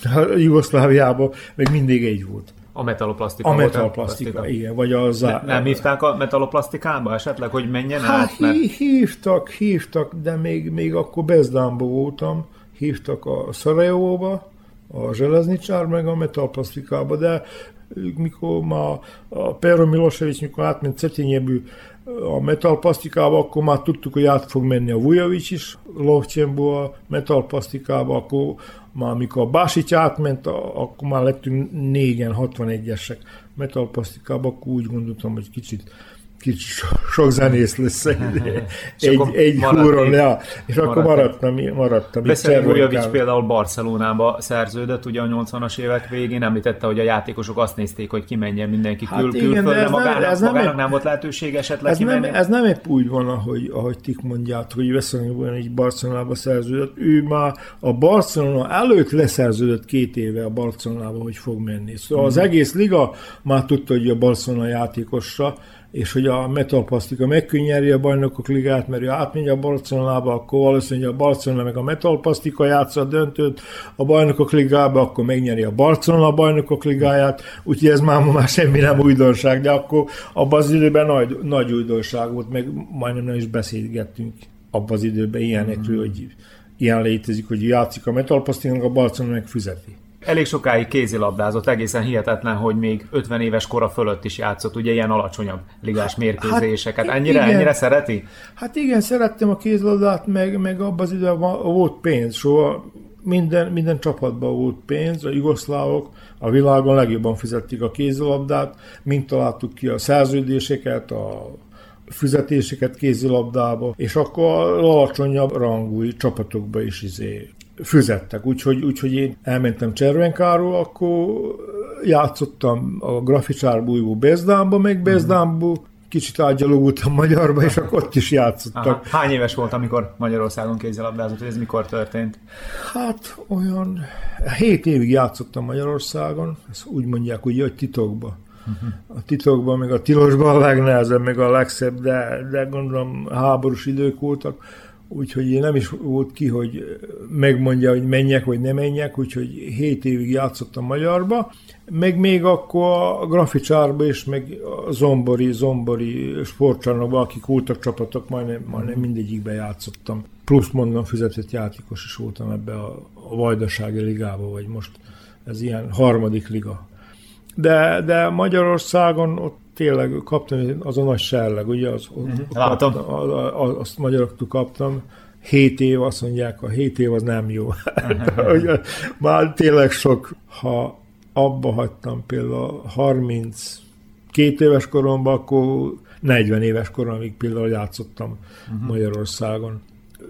Jugoszláviában még mindig egy volt. A metaloplasztika. A metaloplasztika, igen. Vagy az ne, nem hívták a metaloplasztikába esetleg, hogy menjen hát át? Mert... hívtak, hívtak, de még, még akkor Bezdánba voltam, hívtak a Szarajevóba, a Zseleznicsár, meg a metaloplasztikába, de mikor ma a Pero Milosevic, mikor átment Cetinjebű a metalpasztikába, akkor már tudtuk, hogy át fog menni a Vujovic is, Lovcsenból a metalpasztikába, akkor már amikor a Básics átment, akkor már lettünk négyen 61-esek metalpasztikába, akkor úgy gondoltam, hogy kicsit kicsi sok zenész lesz egy, egy, egy húron, ja, és akkor maradtam, maradtam. Beszélünk Vujovic például Barcelonába szerződött, ugye a 80-as évek végén, említette, hogy a játékosok azt nézték, hogy kimenjen mindenki hát kül, igen, külföldre, ez magának, nem, ez magának nem, nem volt lehetőség esetleg ez kimenni. nem, ez nem épp úgy van, ahogy, ahogy tik mondját, hogy Veszelőn egy Barcelonába szerződött. Ő már a Barcelona előtt leszerződött két éve a Barcelonába, hogy fog menni. Szóval hmm. az egész liga már tudta, hogy a Barcelona játékosra, és hogy a metalpasztika megkönnyeri a bajnokok ligát, mert ő átmegy a Barcelonába, akkor valószínűleg a Barcelona meg a metalpasztika játsza a döntőt a bajnokok ligába, akkor megnyeri a Barcelona a bajnokok ligáját, úgyhogy ez már, már semmi nem újdonság, de akkor abban az időben nagy, nagy újdonság volt, meg majdnem nem is beszélgettünk abban az időben ilyenekről, mm. hogy ilyen létezik, hogy játszik a metalpasztikának, a Barcelona meg fizeti. Elég sokáig kézilabdázott, egészen hihetetlen, hogy még 50 éves kora fölött is játszott, ugye ilyen alacsonyabb ligás mérkőzéseket. Hát, ennyire, igen. ennyire szereti? Hát igen, szerettem a kézilabdát, meg, meg abban az időben volt pénz, soha minden, minden csapatban volt pénz, a jugoszlávok a világon legjobban fizették a kézilabdát, mint találtuk ki a szerződéseket, a fizetéseket kézilabdába, és akkor alacsonyabb rangú csapatokba is izé füzettek. Úgyhogy, úgyhogy én elmentem Cservenkáról, akkor játszottam a graficsárból Bezdámba, meg mhm. Bezdámból, kicsit ágyalogultam magyarba, és akkor ott is játszottak. Aha. Hány éves volt, amikor Magyarországon kézzelabdázott, ez mikor történt? Hát olyan hét évig játszottam Magyarországon, ezt úgy mondják, ugye, hogy titokba. Uh-huh. A titokban, meg a tilosban a legnehezebb, meg a legszebb, de, de gondolom háborús idők voltak úgyhogy én nem is volt ki, hogy megmondja, hogy menjek, vagy nem menjek, úgyhogy 7 évig játszottam magyarba, meg még akkor a graficsárba is, meg a zombori, zombori sportcsarnokban, akik voltak csapatok, majdnem, majdnem mindegyikben játszottam. Plusz mondom, fizetett játékos is voltam ebbe a, a Vajdasági ligába, vagy most ez ilyen harmadik liga. De, de Magyarországon ott tényleg kaptam az a nagy serleg, ugye, az. Látom. Kaptam, azt magyaroktól kaptam, 7 év, azt mondják, a 7 év az nem jó. Uh-huh. Már tényleg sok, ha abba hagytam például 32 éves koromban, akkor 40 éves koromig például játszottam uh-huh. Magyarországon.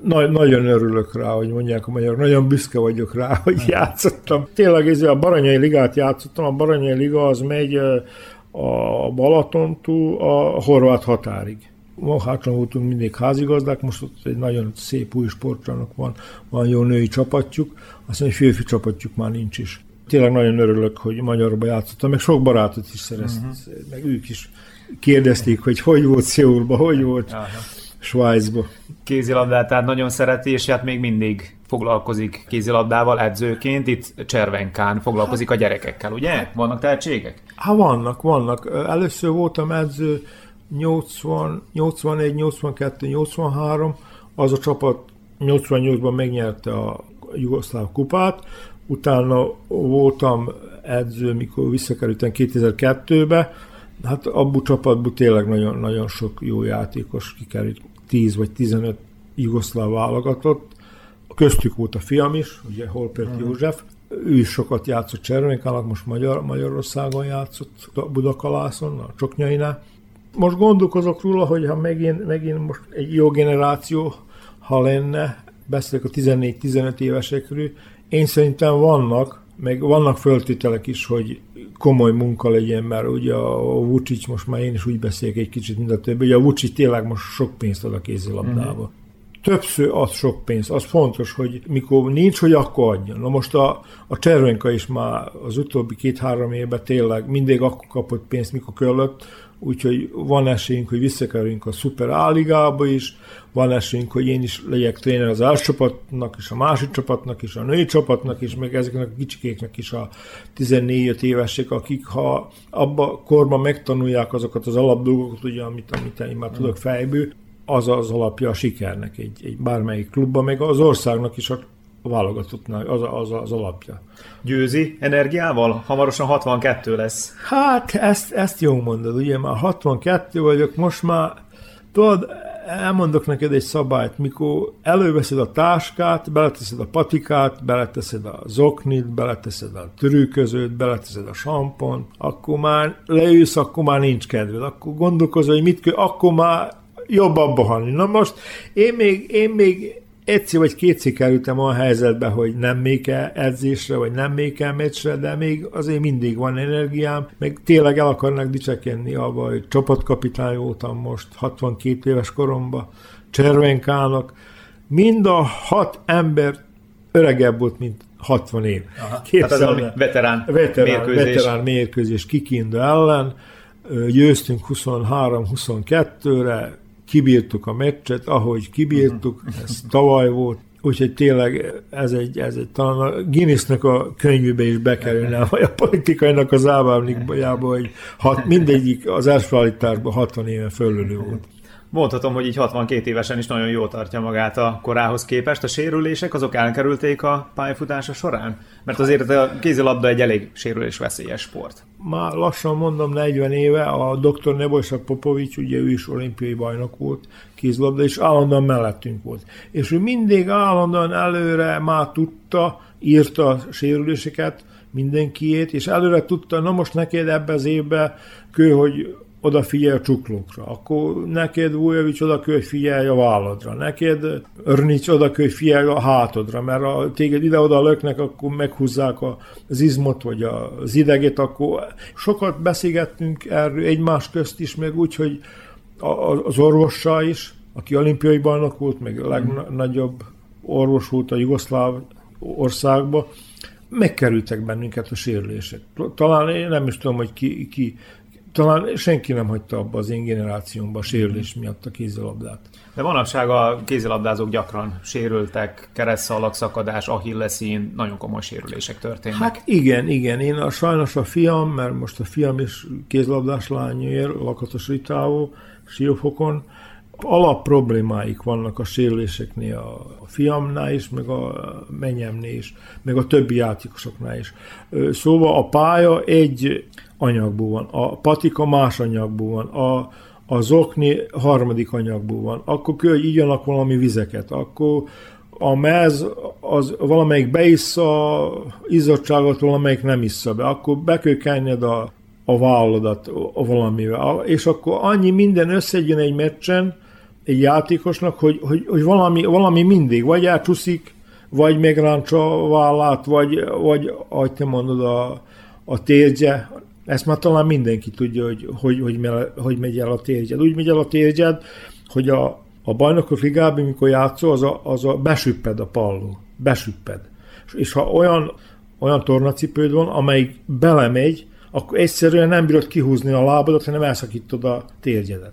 Na, nagyon örülök rá, hogy mondják a magyarok, nagyon büszke vagyok rá, hogy játszottam. Tényleg ez a Baranyai Ligát játszottam, a Baranyai Liga az megy a Balatontól a horvát határig. Ma hátran voltunk mindig házigazdák, most ott egy nagyon szép új sportcsarnok van, van jó női csapatjuk, azt mondja, férfi csapatjuk már nincs is. Tényleg nagyon örülök, hogy magyarba játszottam, meg sok barátot is szereztem, uh-huh. meg ők is kérdezték, hogy hogy volt Széulba, hogy volt Aha. Svájcba. Kézilabdát tehát nagyon szereti, és hát még mindig foglalkozik kézilabdával edzőként, itt Cservenkán foglalkozik a gyerekekkel, ugye? Vannak tehetségek? Hát vannak, vannak. Először voltam edző 80, 81, 82, 83, az a csapat 88-ban megnyerte a Jugoszláv kupát, utána voltam edző, mikor visszakerültem 2002-be, hát abból csapatból tényleg nagyon, nagyon sok jó játékos kikerült, 10 vagy 15 jugoszláv válogatott, köztük volt a fiam is, ugye Holpert uh-huh. József, ő is sokat játszott Cservenykának, most Magyar, Magyarországon játszott Budakalászon, a Csoknyainál. Most gondolkozok róla, hogy ha megint, megint most egy jó generáció, ha lenne, beszélek a 14-15 évesekről, én szerintem vannak, meg vannak föltételek is, hogy komoly munka legyen, mert ugye a Vucic, most már én is úgy beszélek egy kicsit, mint a többi, ugye a Vucic tényleg most sok pénzt ad a kézilabdába. Uh-huh többször az sok pénz. Az fontos, hogy mikor nincs, hogy akkor adjon. Na most a, a Cservenka is már az utóbbi két-három évben tényleg mindig akkor kapott pénzt, mikor kellett, úgyhogy van esélyünk, hogy visszakerüljünk a Super A-ligába is, van esélyünk, hogy én is legyek tréner az első csapatnak és a másik csapatnak is, a női csapatnak is, meg ezeknek a kicsikéknek is a 14 évesek, akik ha abba korban megtanulják azokat az alapdolgokat, ugye, amit, amit én már tudok fejből, az az alapja a sikernek egy, egy bármelyik klubban, meg az országnak is a válogatottnak az, az az alapja. Győzi energiával? Hamarosan 62 lesz. Hát, ezt, ezt jó mondod, ugye már 62 vagyok, most már tudod, elmondok neked egy szabályt, mikor előveszed a táskát, beleteszed a patikát, beleteszed a zoknit, beleteszed a törőközőt, beleteszed a sampont, akkor már leülsz, akkor már nincs kedved, akkor gondolkozol, hogy mit kell, akkor már jobb abba halni. Na most én még, én még egyszer vagy kétszer kerültem a helyzetbe, hogy nem még el edzésre, vagy nem még el meccsre, de még azért mindig van energiám, meg tényleg el akarnak dicsekedni abba, hogy csapatkapitány voltam most 62 éves koromban, Cservenkának. Mind a hat ember öregebb volt, mint 60 év. Aha, hát az veterán, veterán mérkőzés. Veterán mérkőzés Kikinda ellen. Győztünk 23-22-re, kibírtuk a meccset, ahogy kibírtuk, ez tavaly volt, Úgyhogy tényleg ez egy, ez egy talán a Guinnessnek a könyvébe is bekerülne, vagy a politikainak az ábámlikjába, hogy hat, mindegyik az első állításban 60 éve fölülő volt mondhatom, hogy így 62 évesen is nagyon jól tartja magát a korához képest. A sérülések azok elkerülték a pályafutása során? Mert azért a kézilabda egy elég sérülés veszélyes sport. Már lassan mondom 40 éve, a dr. Nebojsak Popovics, ugye ő is olimpiai bajnok volt, kézilabda, és állandóan mellettünk volt. És ő mindig állandóan előre már tudta, írta a sérüléseket, mindenkiét, és előre tudta, na most neked ebbe az évben kő, hogy odafigyelj a csuklókra, akkor neked Vujovic oda kell, hogy figyelj a válladra, neked Örnics oda kell, hogy figyelj a hátodra, mert a téged ide-oda löknek, akkor meghúzzák az izmot, vagy az ideget, akkor sokat beszélgettünk erről egymás közt is, meg úgy, hogy az orvossal is, aki olimpiai bajnok volt, meg a legnagyobb orvos volt a jugoszláv országba, megkerültek bennünket a sérülések. Talán én nem is tudom, hogy ki, ki talán senki nem hagyta abba az én generációmban sérülés miatt a kézilabdát. De manapság a kézilabdázók gyakran sérültek, keresztszalag szakadás, ahilleszín, nagyon komoly sérülések történnek. Hát igen, igen. Én a, sajnos a fiam, mert most a fiam is kézlabdás lányér, Lakatos Ritávó, Siófokon, alap problémáik vannak a sérüléseknél a fiamnál is, meg a menyemnél is, meg a többi játékosoknál is. Szóval a pálya egy anyagból van, a patika más anyagból van, a, a zokni harmadik anyagból van, akkor kell, hogy igyanak valami vizeket, akkor a mez az valamelyik beissza izzadságot, valamelyik nem issza be, akkor be kell kenned a, a válladat valamivel. És akkor annyi minden összegyön egy meccsen, egy játékosnak, hogy, hogy, hogy valami, valami mindig, vagy elcsúszik, vagy megráncsa a vállát, vagy, vagy ahogy te mondod, a, a térgye, ezt már talán mindenki tudja, hogy hogy, hogy, hogy megy el a térgyed. Úgy megy el a térgyed, hogy a, a bajnokok ligában, mikor játszol, az a, az a besüpped a palló. Besüpped. És ha olyan, olyan tornacipőd van, amelyik belemegy, akkor egyszerűen nem bírod kihúzni a lábadat, hanem elszakítod a térgyedet.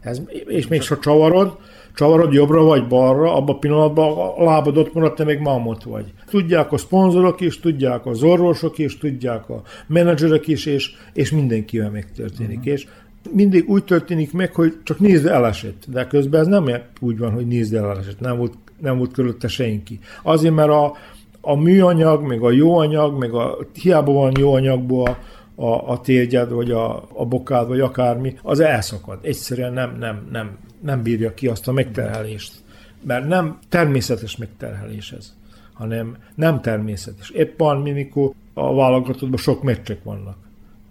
Ez, és még ha csavarod, csavarod jobbra vagy balra, abban a pillanatban a lábad ott maradt, te még mamot vagy. Tudják a szponzorok is, tudják az orvosok is, tudják a menedzserek is, és, és mindenkivel megtörténik. Uh-huh. És mindig úgy történik meg, hogy csak nézd elesett, de közben ez nem úgy van, hogy nézd elesett, nem volt, nem volt körülötte senki. Azért, mert a, a műanyag, meg a jó anyag, meg a hiába van jó anyagból a, a, térgyed, vagy a, a bokád, vagy akármi, az elszakad. Egyszerűen nem, nem, nem, nem bírja ki azt a megterhelést. Mert nem természetes megterhelés ez, hanem nem természetes. Épp van, mikor a válogatottban sok meccsek vannak.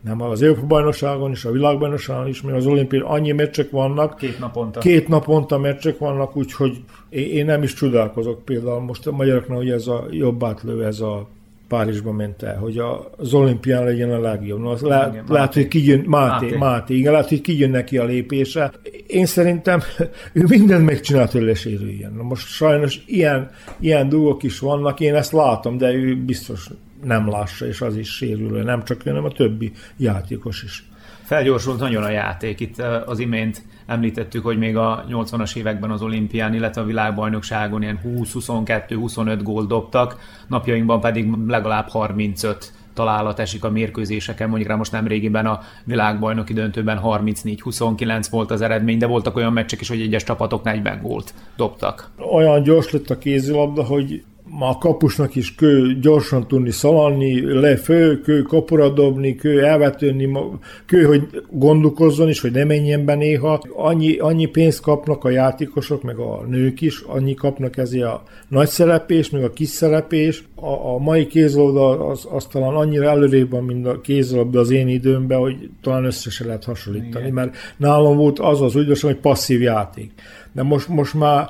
Nem az Európa bajnokságon is, a világbajnokságon is, mert az olimpiai annyi meccsek vannak. Két naponta. Két naponta meccsek vannak, úgyhogy én nem is csodálkozok például most a magyaroknak, hogy ez a jobb átlő, ez a Párizsba ment el, hogy az olimpián legyen a legjobb. No, az lehet, igen, lehet, hogy kijön, Máté, Máté. Máté, igen, lehet, hogy kijön neki a lépése. Én szerintem ő mindent megcsinált, hogy lesérüljön. Na most sajnos ilyen, ilyen dolgok is vannak, én ezt látom, de ő biztos nem lássa, és az is sérül, nem csak ő, hanem a többi játékos is. Felgyorsult nagyon a játék. Itt az imént említettük, hogy még a 80-as években az olimpián, illetve a világbajnokságon ilyen 20-22-25 gól dobtak, napjainkban pedig legalább 35 találat esik a mérkőzéseken, mondjuk rá most nem régiben a világbajnoki döntőben 34-29 volt az eredmény, de voltak olyan meccsek is, hogy egyes csapatok 40 gólt dobtak. Olyan gyors lett a kézilabda, hogy a kapusnak is kő gyorsan tudni szaladni, lefő, kő kapura dobni, kő elvetőni, kő, hogy gondolkozzon is, hogy ne menjen be néha. Annyi, annyi pénzt kapnak a játékosok, meg a nők is, annyi kapnak ezért a nagy szerepés, meg a kis szerepés. A, a mai kézlabda az, az talán annyira előrébb van, mint a kézlabda az én időmben, hogy talán össze se lehet hasonlítani, Igen. mert nálam volt az az ügyes, hogy passzív játék. De most, most már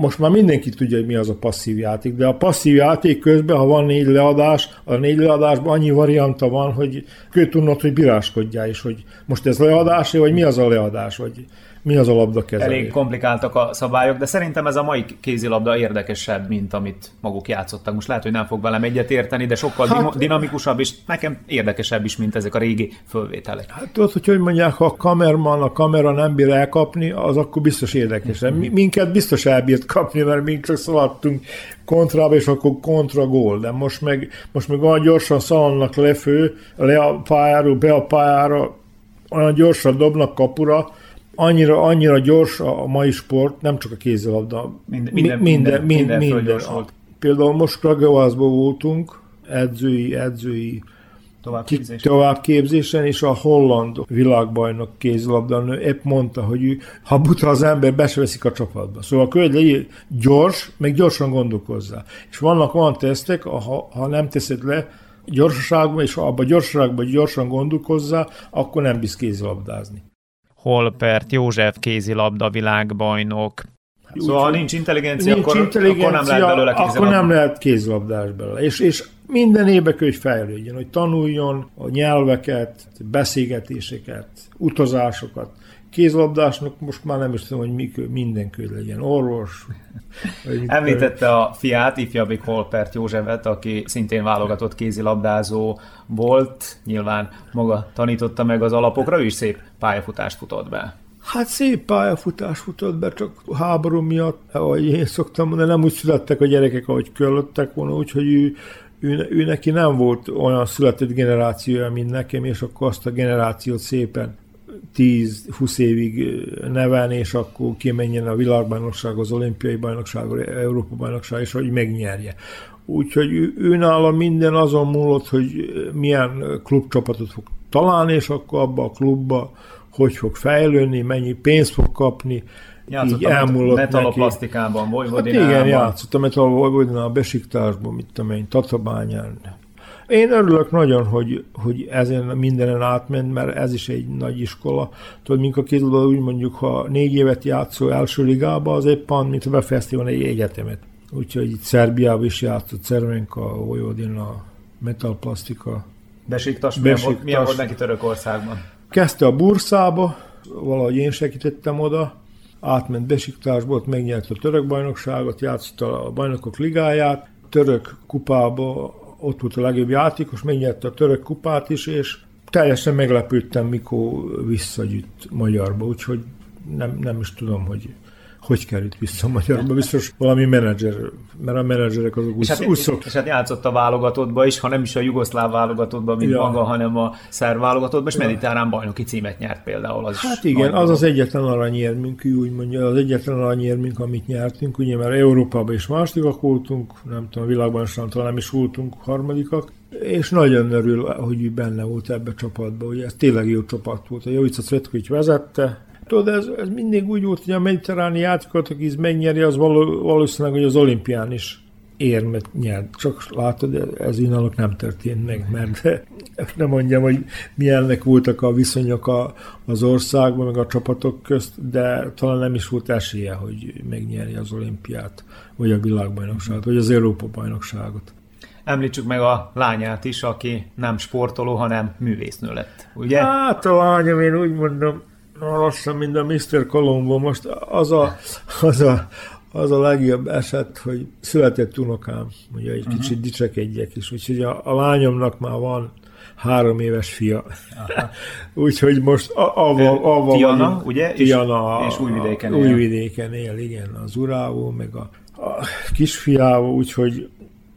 most már mindenki tudja, hogy mi az a passzív játék, de a passzív játék közben, ha van négy leadás, a négy leadásban annyi varianta van, hogy kő tudnod, hogy bíráskodjál is, hogy most ez leadás, vagy mi az a leadás, vagy mi az a labda kezelés. Elég komplikáltak a szabályok, de szerintem ez a mai kézilabda érdekesebb, mint amit maguk játszottak. Most lehet, hogy nem fog velem egyet érteni, de sokkal hát, dinamikusabb, és nekem érdekesebb is, mint ezek a régi fölvételek. Hát tudod, hogy hogy mondják, ha a kamerman a kamera nem bír elkapni, az akkor biztos érdekes. Mm-hmm. Minket biztos elbírt kapni, mert mi csak szaladtunk kontrába, és akkor kontra gól. De most meg, most meg olyan gyorsan szaladnak lefő, le a pályáról, be a pályára, olyan gyorsan dobnak kapura, annyira, annyira gyors a mai sport, nem csak a kézilabda. Minden, minden, minden, minden, minden, minden volt. Például most Kragevászban voltunk, edzői, edzői továbbképzésen. továbbképzésen, és a holland világbajnok kézilabdanő épp mondta, hogy ő, ha buta az ember, be se veszik a csapatba. Szóval a legyen gyors, meg gyorsan gondolkozzá. És vannak olyan tesztek, ha, ha nem teszed le, gyorsaságban, és ha abban gyorsaságban gyorsan gondolkozzá, akkor nem bíz kézilabdázni. Holpert József kézilabda világbajnok. Szóval ha nincs intelligencia, nincs akkor, intelligencia, akkor nem lehet belőle kézilabda. Akkor nem lehet kézilabdás belőle. És, és minden évben hogy fejlődjön, hogy tanuljon a nyelveket, beszélgetéseket, utazásokat kézlabdásnak most már nem is tudom, hogy mi, minden köd legyen, orvos. Említette a fiát, ifjabbik Holpert Józsefet, aki szintén válogatott kézilabdázó volt, nyilván maga tanította meg az alapokra, ő is szép pályafutást futott be. Hát szép pályafutás futott be, csak háború miatt, ahogy én szoktam mondani, nem úgy születtek a gyerekek, ahogy kellődtek volna, úgyhogy ő, ő, ő neki nem volt olyan született generációja, mint nekem, és akkor azt a generációt szépen 10-20 évig nevelni, és akkor kimenjen a világbajnokság, az olimpiai bajnokság, az Európa bajnokság, és hogy megnyerje. Úgyhogy ő, ő nála minden azon múlott, hogy milyen klubcsapatot fog találni, és akkor abba a klubba hogy fog fejlődni, mennyi pénzt fog kapni, Játszott így elmúlott metaloplasztikában, Vojvodinában. Hát igen, játszott a metaloplasztikában, Besiktásban, mit tudom én, Tatabányán, én örülök nagyon, hogy, hogy ezen mindenen átment, mert ez is egy nagy iskola. Tudod, mink a kézlabda úgy mondjuk, ha négy évet játszol első ligába, az éppen, mint ha befejeztél volna egy egyetemet. Úgyhogy itt Szerbiában is játszott Cervenka, Vojvodina, Metalplastika. Besiktas, milyen, volt, milyen volt neki Törökországban? Kezdte a Burszába, valahogy én segítettem oda, átment Besiktásba, ott megnyerte a török bajnokságot, játszott a bajnokok ligáját, török kupába ott volt a legjobb játékos, megnyerte a török kupát is, és teljesen meglepődtem, mikor visszagyűjt Magyarba, úgyhogy nem, nem is tudom, hogy hogy került vissza Magyarba, biztos valami menedzser, mert a menedzserek azok úgy, és hát, úgy És hát játszott a válogatottba is, ha nem is a jugoszláv válogatottba, mint ja. maga, hanem a szerb válogatottba, és ja. mediterrán bajnoki címet nyert például. Az hát igen, az az egyetlen aranyérmünk, úgy mondja, az egyetlen aranyérmünk, amit nyertünk, ugye, mert Európában is másodikak voltunk, nem tudom, a világban sem talán nem is voltunk harmadikak, és nagyon örül, hogy benne volt ebbe a csapatba, ugye ez tényleg jó csapat volt. A Jovica Cvetkovics vezette, Tudod, ez, ez mindig úgy volt, hogy a mediterráni játékot, aki megnyeri, az való, valószínűleg, hogy az olimpián is érmet nyert. Csak látod, ez innalok nem történt meg, mert nem mondjam, hogy milyennek voltak a viszonyok a, az országban, meg a csapatok közt, de talán nem is volt esélye, hogy megnyeri az olimpiát, vagy a világbajnokságot, vagy az Európa bajnokságot. Említsük meg a lányát is, aki nem sportoló, hanem művésznő lett, ugye? Hát a lányom, én úgy mondom, lassan, mint a Mr. Colombo. Most az a, az a, az a legjobb eset, hogy született unokám, ugye egy uh-huh. kicsit dicsekedjek is, úgyhogy a, a lányomnak már van három éves fia. Úgyhogy most avval Tiana, van, ugye? Tiana, és, és újvidéken él. Újvidéken él, igen, az urávó, meg a, a kisfiával, úgyhogy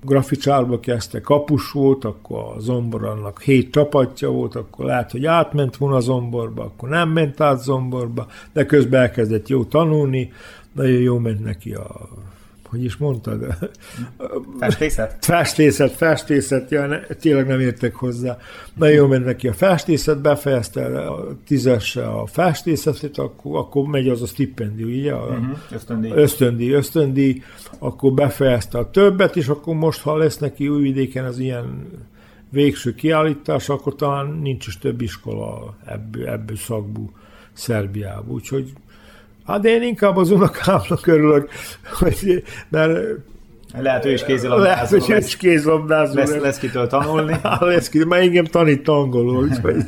graficsárba kezdte, kapus volt, akkor a zombor annak hét csapatja volt, akkor lehet, hogy átment volna zomborba, akkor nem ment át zomborba, de közben elkezdett jó tanulni, nagyon jó ment neki a hogy is mondtad? Festészet? Festészet, festészet, ja, ne, tényleg nem értek hozzá. Nagyon ment neki a festészet, befejezte a tízesse a festészetet, akkor, akkor megy az a stipendium, ugye? A uh-huh. Ösztöndíj. Ösztöndíj, ösztöndíj, akkor befejezte a többet, és akkor most, ha lesz neki újvidéken az ilyen végső kiállítás, akkor talán nincs is több iskola ebből, ebből szakbú Szerbiából. Úgyhogy Hát én inkább az unokámnak örülök, hogy, mert lehet, ő is kézilabdázó. Lehet, hogy ő is kézilabdázó. Lesz, lesz kitől tanulni. lesz ki, mert engem tanít angolul, úgyhogy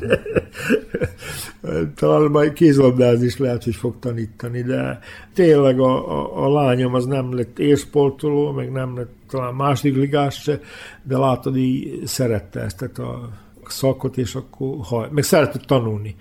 talán majd kézilabdázni is lehet, hogy fog tanítani, de tényleg a, a, a lányom az nem lett élsportoló, meg nem lett talán második ligás se, de látod, így szerette ezt a szakot, és akkor ha, meg szeretett tanulni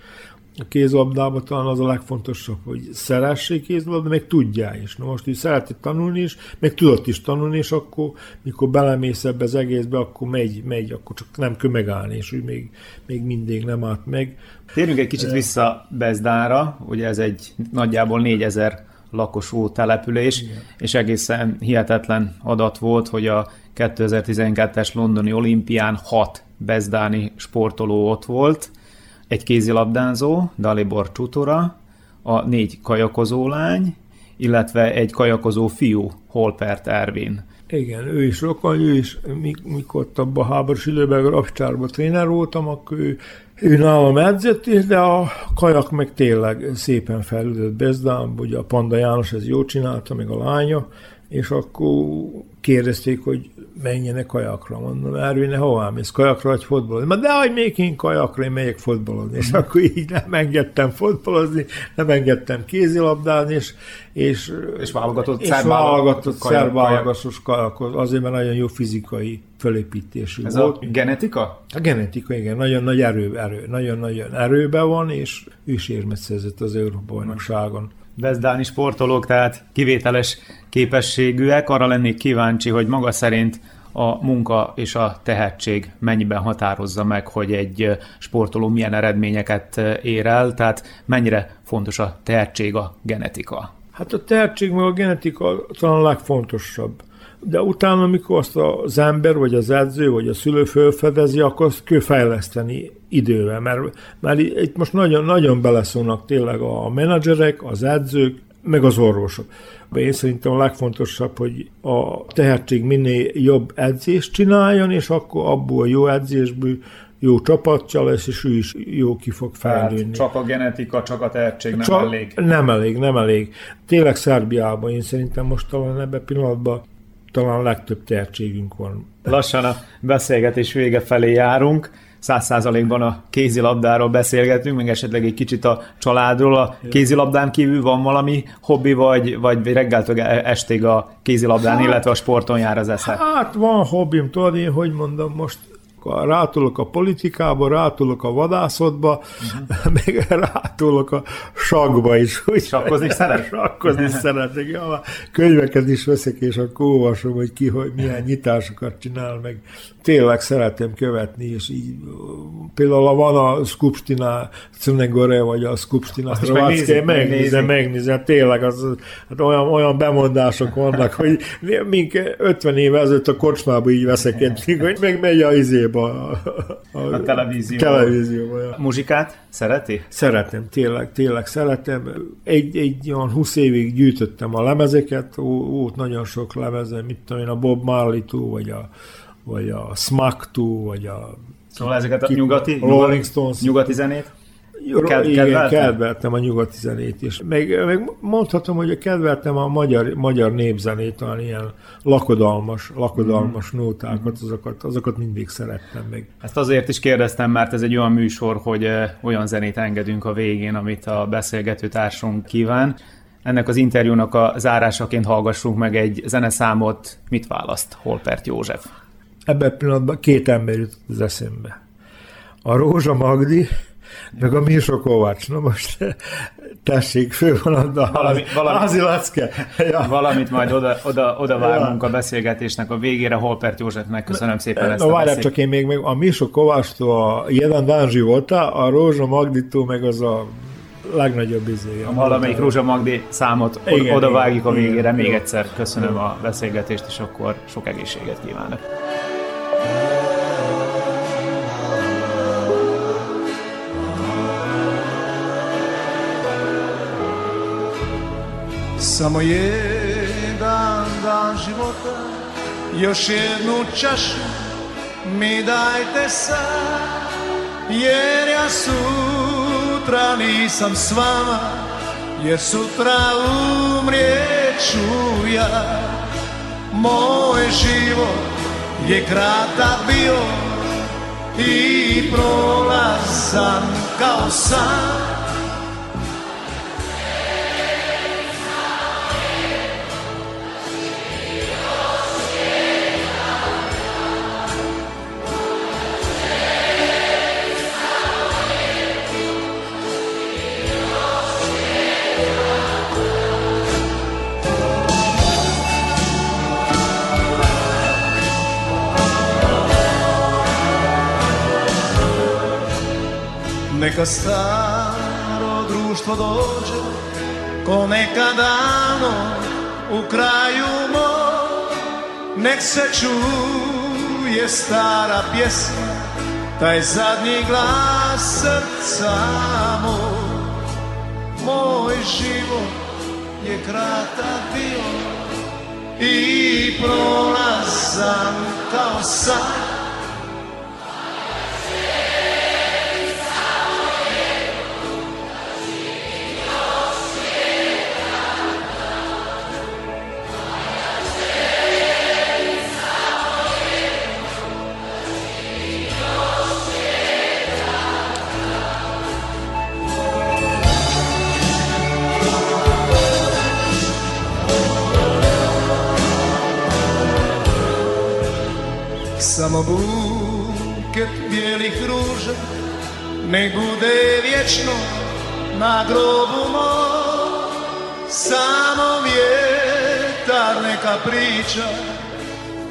a kézlabdában talán az a legfontosabb, hogy szeressék kézlabda, meg tudjál is. Na most, hogy szeretett tanulni is, meg tudott is tanulni, és akkor, mikor belemész ebbe az egészbe, akkor megy, megy, akkor csak nem kell megállni, és úgy még, még mindig nem állt meg. Térjünk egy kicsit vissza Bezdára, ugye ez egy nagyjából 4000 lakosú település, Igen. és egészen hihetetlen adat volt, hogy a 2012-es londoni olimpián hat bezdáni sportoló ott volt, egy kézilabdázó, Dalibor Csutora, a négy kajakozó lány, illetve egy kajakozó fiú, Holpert Ervin. Igen, ő is rokon, ő is, mikor ott abban a háborús időben Rapcsárban tréner voltam, akkor ő, ő nálam edzett is, de a kajak meg tényleg szépen fejlődött Bezdán, ugye a Panda János ez jól csinálta, meg a lánya, és akkor kérdezték, hogy menjenek kajakra. Mondom, Ervin, hová mész? Kajakra vagy fotbalozni? Ma de hogy még én kajakra, én megyek fotbalozni. És akkor így nem engedtem fotbalozni, nem engedtem kézilabdázni, és, és, és válogatott és válogatott szerb válogatos kajakhoz, azért, mert nagyon jó fizikai fölépítésű Ez volt. a genetika? A genetika, igen, nagyon nagy erő, erő nagyon-nagyon erőben van, és ő is érmet az Európa bajnokságon. Vezdáni sportolók, tehát kivételes képességűek. Arra lennék kíváncsi, hogy maga szerint a munka és a tehetség mennyiben határozza meg, hogy egy sportoló milyen eredményeket ér el, tehát mennyire fontos a tehetség, a genetika? Hát a tehetség meg a genetika talán a legfontosabb. De utána, amikor azt az ember, vagy az edző, vagy a szülő felfedezi, akkor azt kell fejleszteni idővel, mert, mert itt most nagyon, nagyon beleszólnak tényleg a menedzserek, az edzők, meg az orvosok. Én szerintem a legfontosabb, hogy a tehetség minél jobb edzést csináljon, és akkor abból a jó edzésből jó csapatja lesz, és ő is jó ki fog fejlődni. csak a genetika, csak a tehetség nem csak, elég. Nem elég, nem elég. Tényleg Szerbiában én szerintem most talán ebben a pillanatban talán a legtöbb tehetségünk van. Lassan a beszélgetés vége felé járunk száz százalékban a kézilabdáról beszélgetünk, meg esetleg egy kicsit a családról. A kézilabdán kívül van valami hobbi, vagy, vagy reggeltől estig a kézilabdán, hát, illetve a sporton jár az eszed? Hát van hobbim, tudod én, hogy mondom, most rátolok a politikába, rátolok a vadászatba, uh-huh. meg rátolok a sakba is. Úgy, Sakkozni szeret? Sakkozni szeretek. Ja, könyveket is veszek, és akkor olvasom, hogy ki hogy milyen nyitásokat csinál, meg tényleg szeretem követni, és így például van a Skupstina Cunegore, vagy a Skupstina Hrvatszke, megnézem, megnézem, tényleg az, hát olyan, olyan bemondások vannak, hogy mink 50 éve ezelőtt a kocsmába így veszekedtünk, hogy meg megy a izéba, a, a, a televízió. televízióba. Ja. Muzsikát szereti? Szeretem, tényleg, tényleg szeretem. Egy, egy olyan 20 évig gyűjtöttem a lemezeket, volt nagyon sok lemezem, mit tudom én, a Bob Marley-tól, vagy a vagy a Smack 2, vagy a Szóval ezeket a nyugati, Rolling Stones. nyugati zenét? Ked, igen, kedveltem a nyugati zenét is. Meg, meg mondhatom, hogy kedveltem a magyar, magyar népzenét, olyan ilyen lakodalmas, lakodalmas mm. nótákat, azokat, azokat mindig szerettem meg. Ezt azért is kérdeztem, mert ez egy olyan műsor, hogy olyan zenét engedünk a végén, amit a beszélgető társunk kíván. Ennek az interjúnak a zárásaként hallgassunk meg egy zeneszámot. Mit választ Holpert József? ebben a pillanatban két ember jutott az eszembe. A Rózsa Magdi, meg a Mirso Kovács. Na most tessék, fő van a valami, valami, Lacke. Ja. Valamit majd oda, oda, oda várunk ja. a beszélgetésnek a végére. Holpert Józsefnek köszönöm szépen ezt Na, a várjál, csak én még meg a Mirso Kovácstól a Jelen Dánzsi volt, a Rózsa Magditól meg az a legnagyobb izé. A valamelyik Rózsa Magdi számot igen, oda vágjuk a végére. Igen, Még egyszer köszönöm a beszélgetést, és akkor sok egészséget kívánok. Samo jedan dan života Još jednu čašu mi dajte sad. Jer ja sutra nisam s vama Jer sutra umrijeću ja. Moj život je kratak bio I prolazan kao san Neka staro društvo dođe Ko neka davno u kraju moj. Nek se čuje stara pjesma Taj zadnji glas srca moj. Moj život je kratak bio I prolazan kao san priča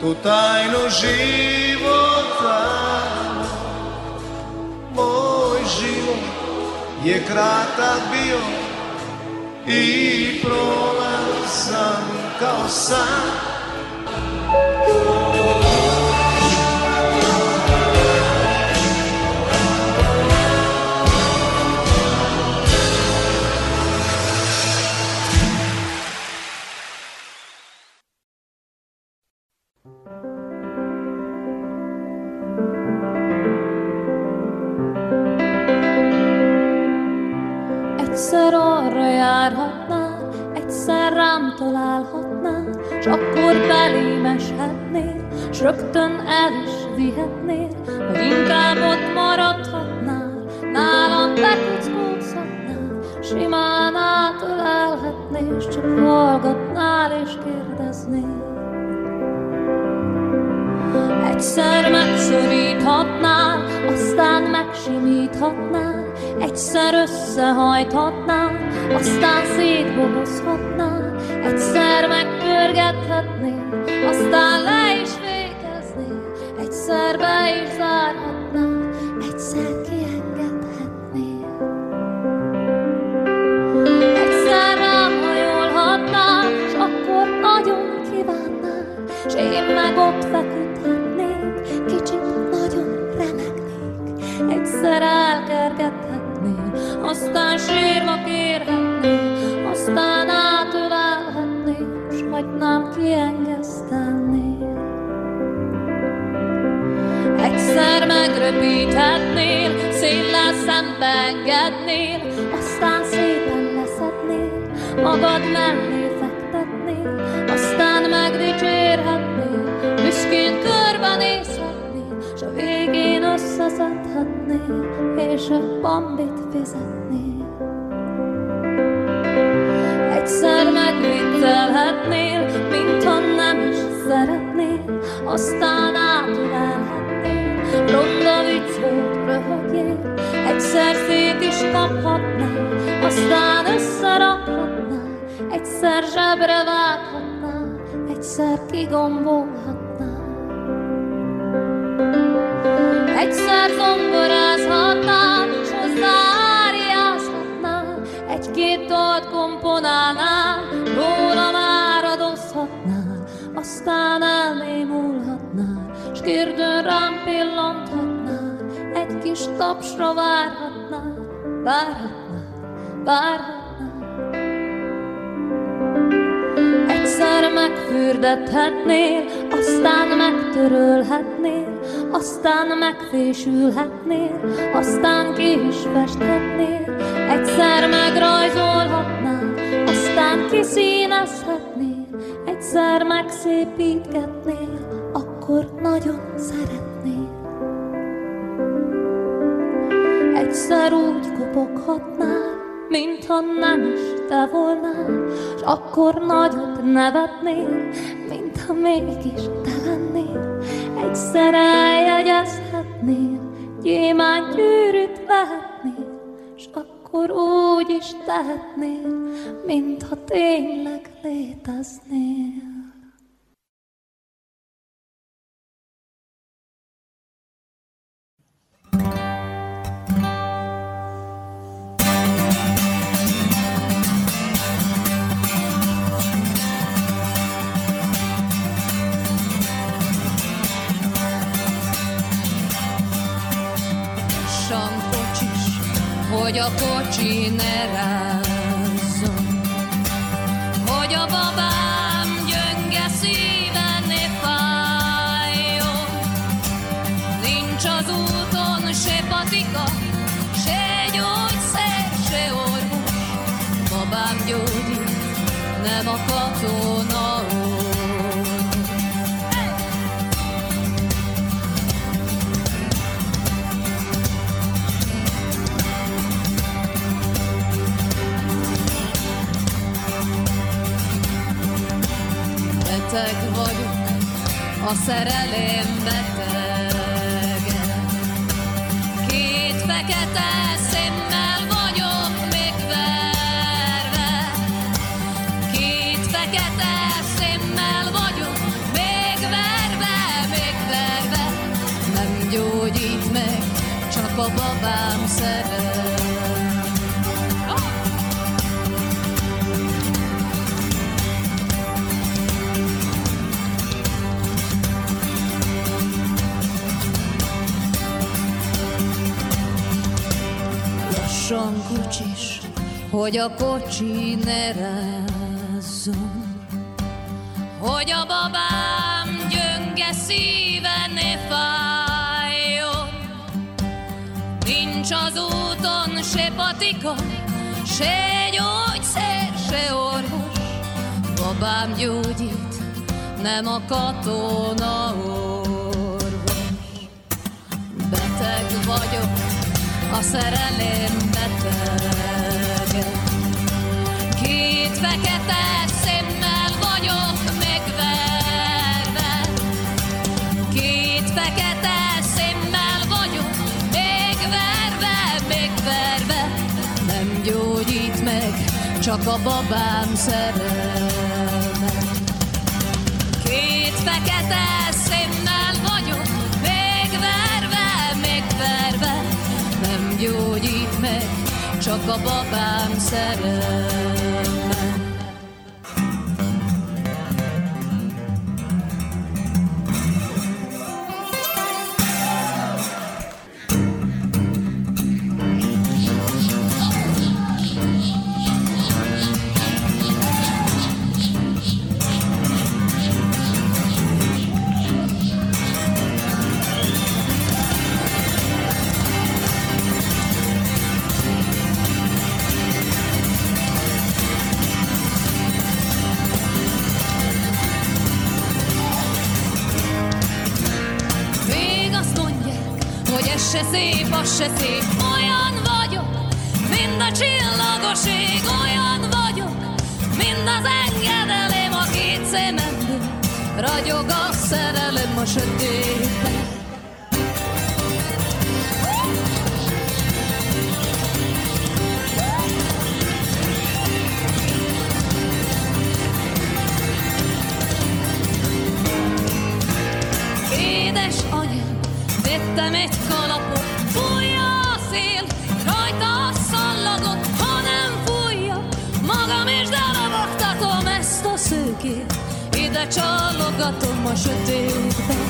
tu tajnu života. Moj život je kratak bio i prolazan kao san egyszer be is zárhatná, egyszer kiengedhetné. Egyszer rám hajolhatnál, s akkor nagyon kívánnál, s én meg ott feküdhetnék, kicsit nagyon remegnék. Egyszer elkergethetnél, aztán sírva kérhetnék, aztán átölelhetnék, s hagynám kiengesztelni. Megröpíthetnél, széllel szembeengednél, aztán szépen leszednél, magad mellé fektetnél, aztán megdicsérhetnél, büszkén körbenézhetnél, s a végén összeszedhetnél, és a bambit fizetnél. Egyszer megviccelhetnél, mintha nem is szeretnél, aztán átülelhetnél, Ronda vicc volt, röhögjél, egyszer szét is kaphatnál, aztán összerakhatnál, egyszer zsebre vághatnál, egyszer kigombolhatnál. Egyszer zongorázhatnál, s hozzá áriázhatnál, telefonálnál, róla már adozhatnál, aztán elnémulhatnál, kérdőn rám pillanthatnál, egy kis tapsra várhatnál, várhatnál, várhatnál. Egyszer megfürdethetnél, aztán megtörölhetnél, aztán megfésülhetnél, aztán ki is festhetnél, egyszer megrajzolhatnál, aztán kiszínezhetnél, egyszer megszépítgetnél, akkor nagyon szeretnél. Egyszer úgy kopoghatnál, mintha nem is te volnál, s akkor nagyot nevetnél, mintha mégis te lennél. Egyszer eljegyezhetnél, gyémánt gyűrűt vehetnél, s akkor úgy is tehetnél, mintha tényleg léteznél. Hogy a kocsi ne rázzon, hogy a babám gyönge szíve ne fájjon. Nincs az úton se patika, se gyógyszer, se orvos, babám gyógyít, nem a katona beteg vagyok, a szerelem beteg. Két fekete szemmel vagyok még verve. Két fekete szemmel vagyok még verve, még verve. Nem gyógyít meg, csak a babám szeret. Lassan kocsis, hogy a kocsi ne rázzon. Hogy a babám gyönge szíve ne fájjon. Nincs az úton se patika, se gyógyszer, se orvos. Babám gyógyít, nem a katona orvos. Beteg vagyok, a szerelem beteg. Két fekete szemmel vagyok megverve, két fekete szemmel vagyok megverve, megverve. Nem gyógyít meg, csak a babám szerelme. Két fekete gyógyít meg, csak a babám szerelme. Se szép, az se szép, olyan vagyok, mind a csillagos ég, olyan vagyok, mind az engedelém a két szememből, ragyog a szerelem a sötétben. Vettem egy kalapot, fújja a szél, rajta a szallagot, ha nem fújja, Magam is delabogtatom ezt a szőkét, ide csalogatom a sötétben.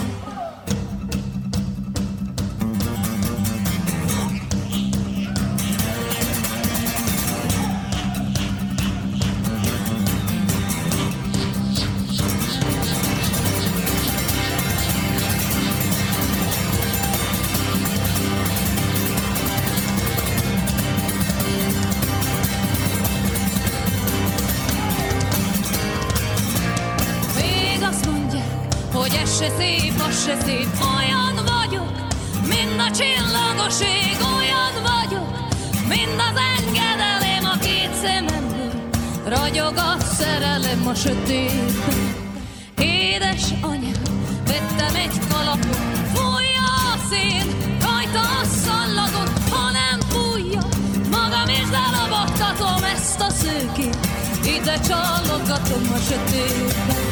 A sötétben. Édes anyám, vettem egy kalapot, fújja a szél, rajta a szallagot, ha nem fújja, magam is delabogtatom ezt a szőkét, ide csalogatom a sötétben.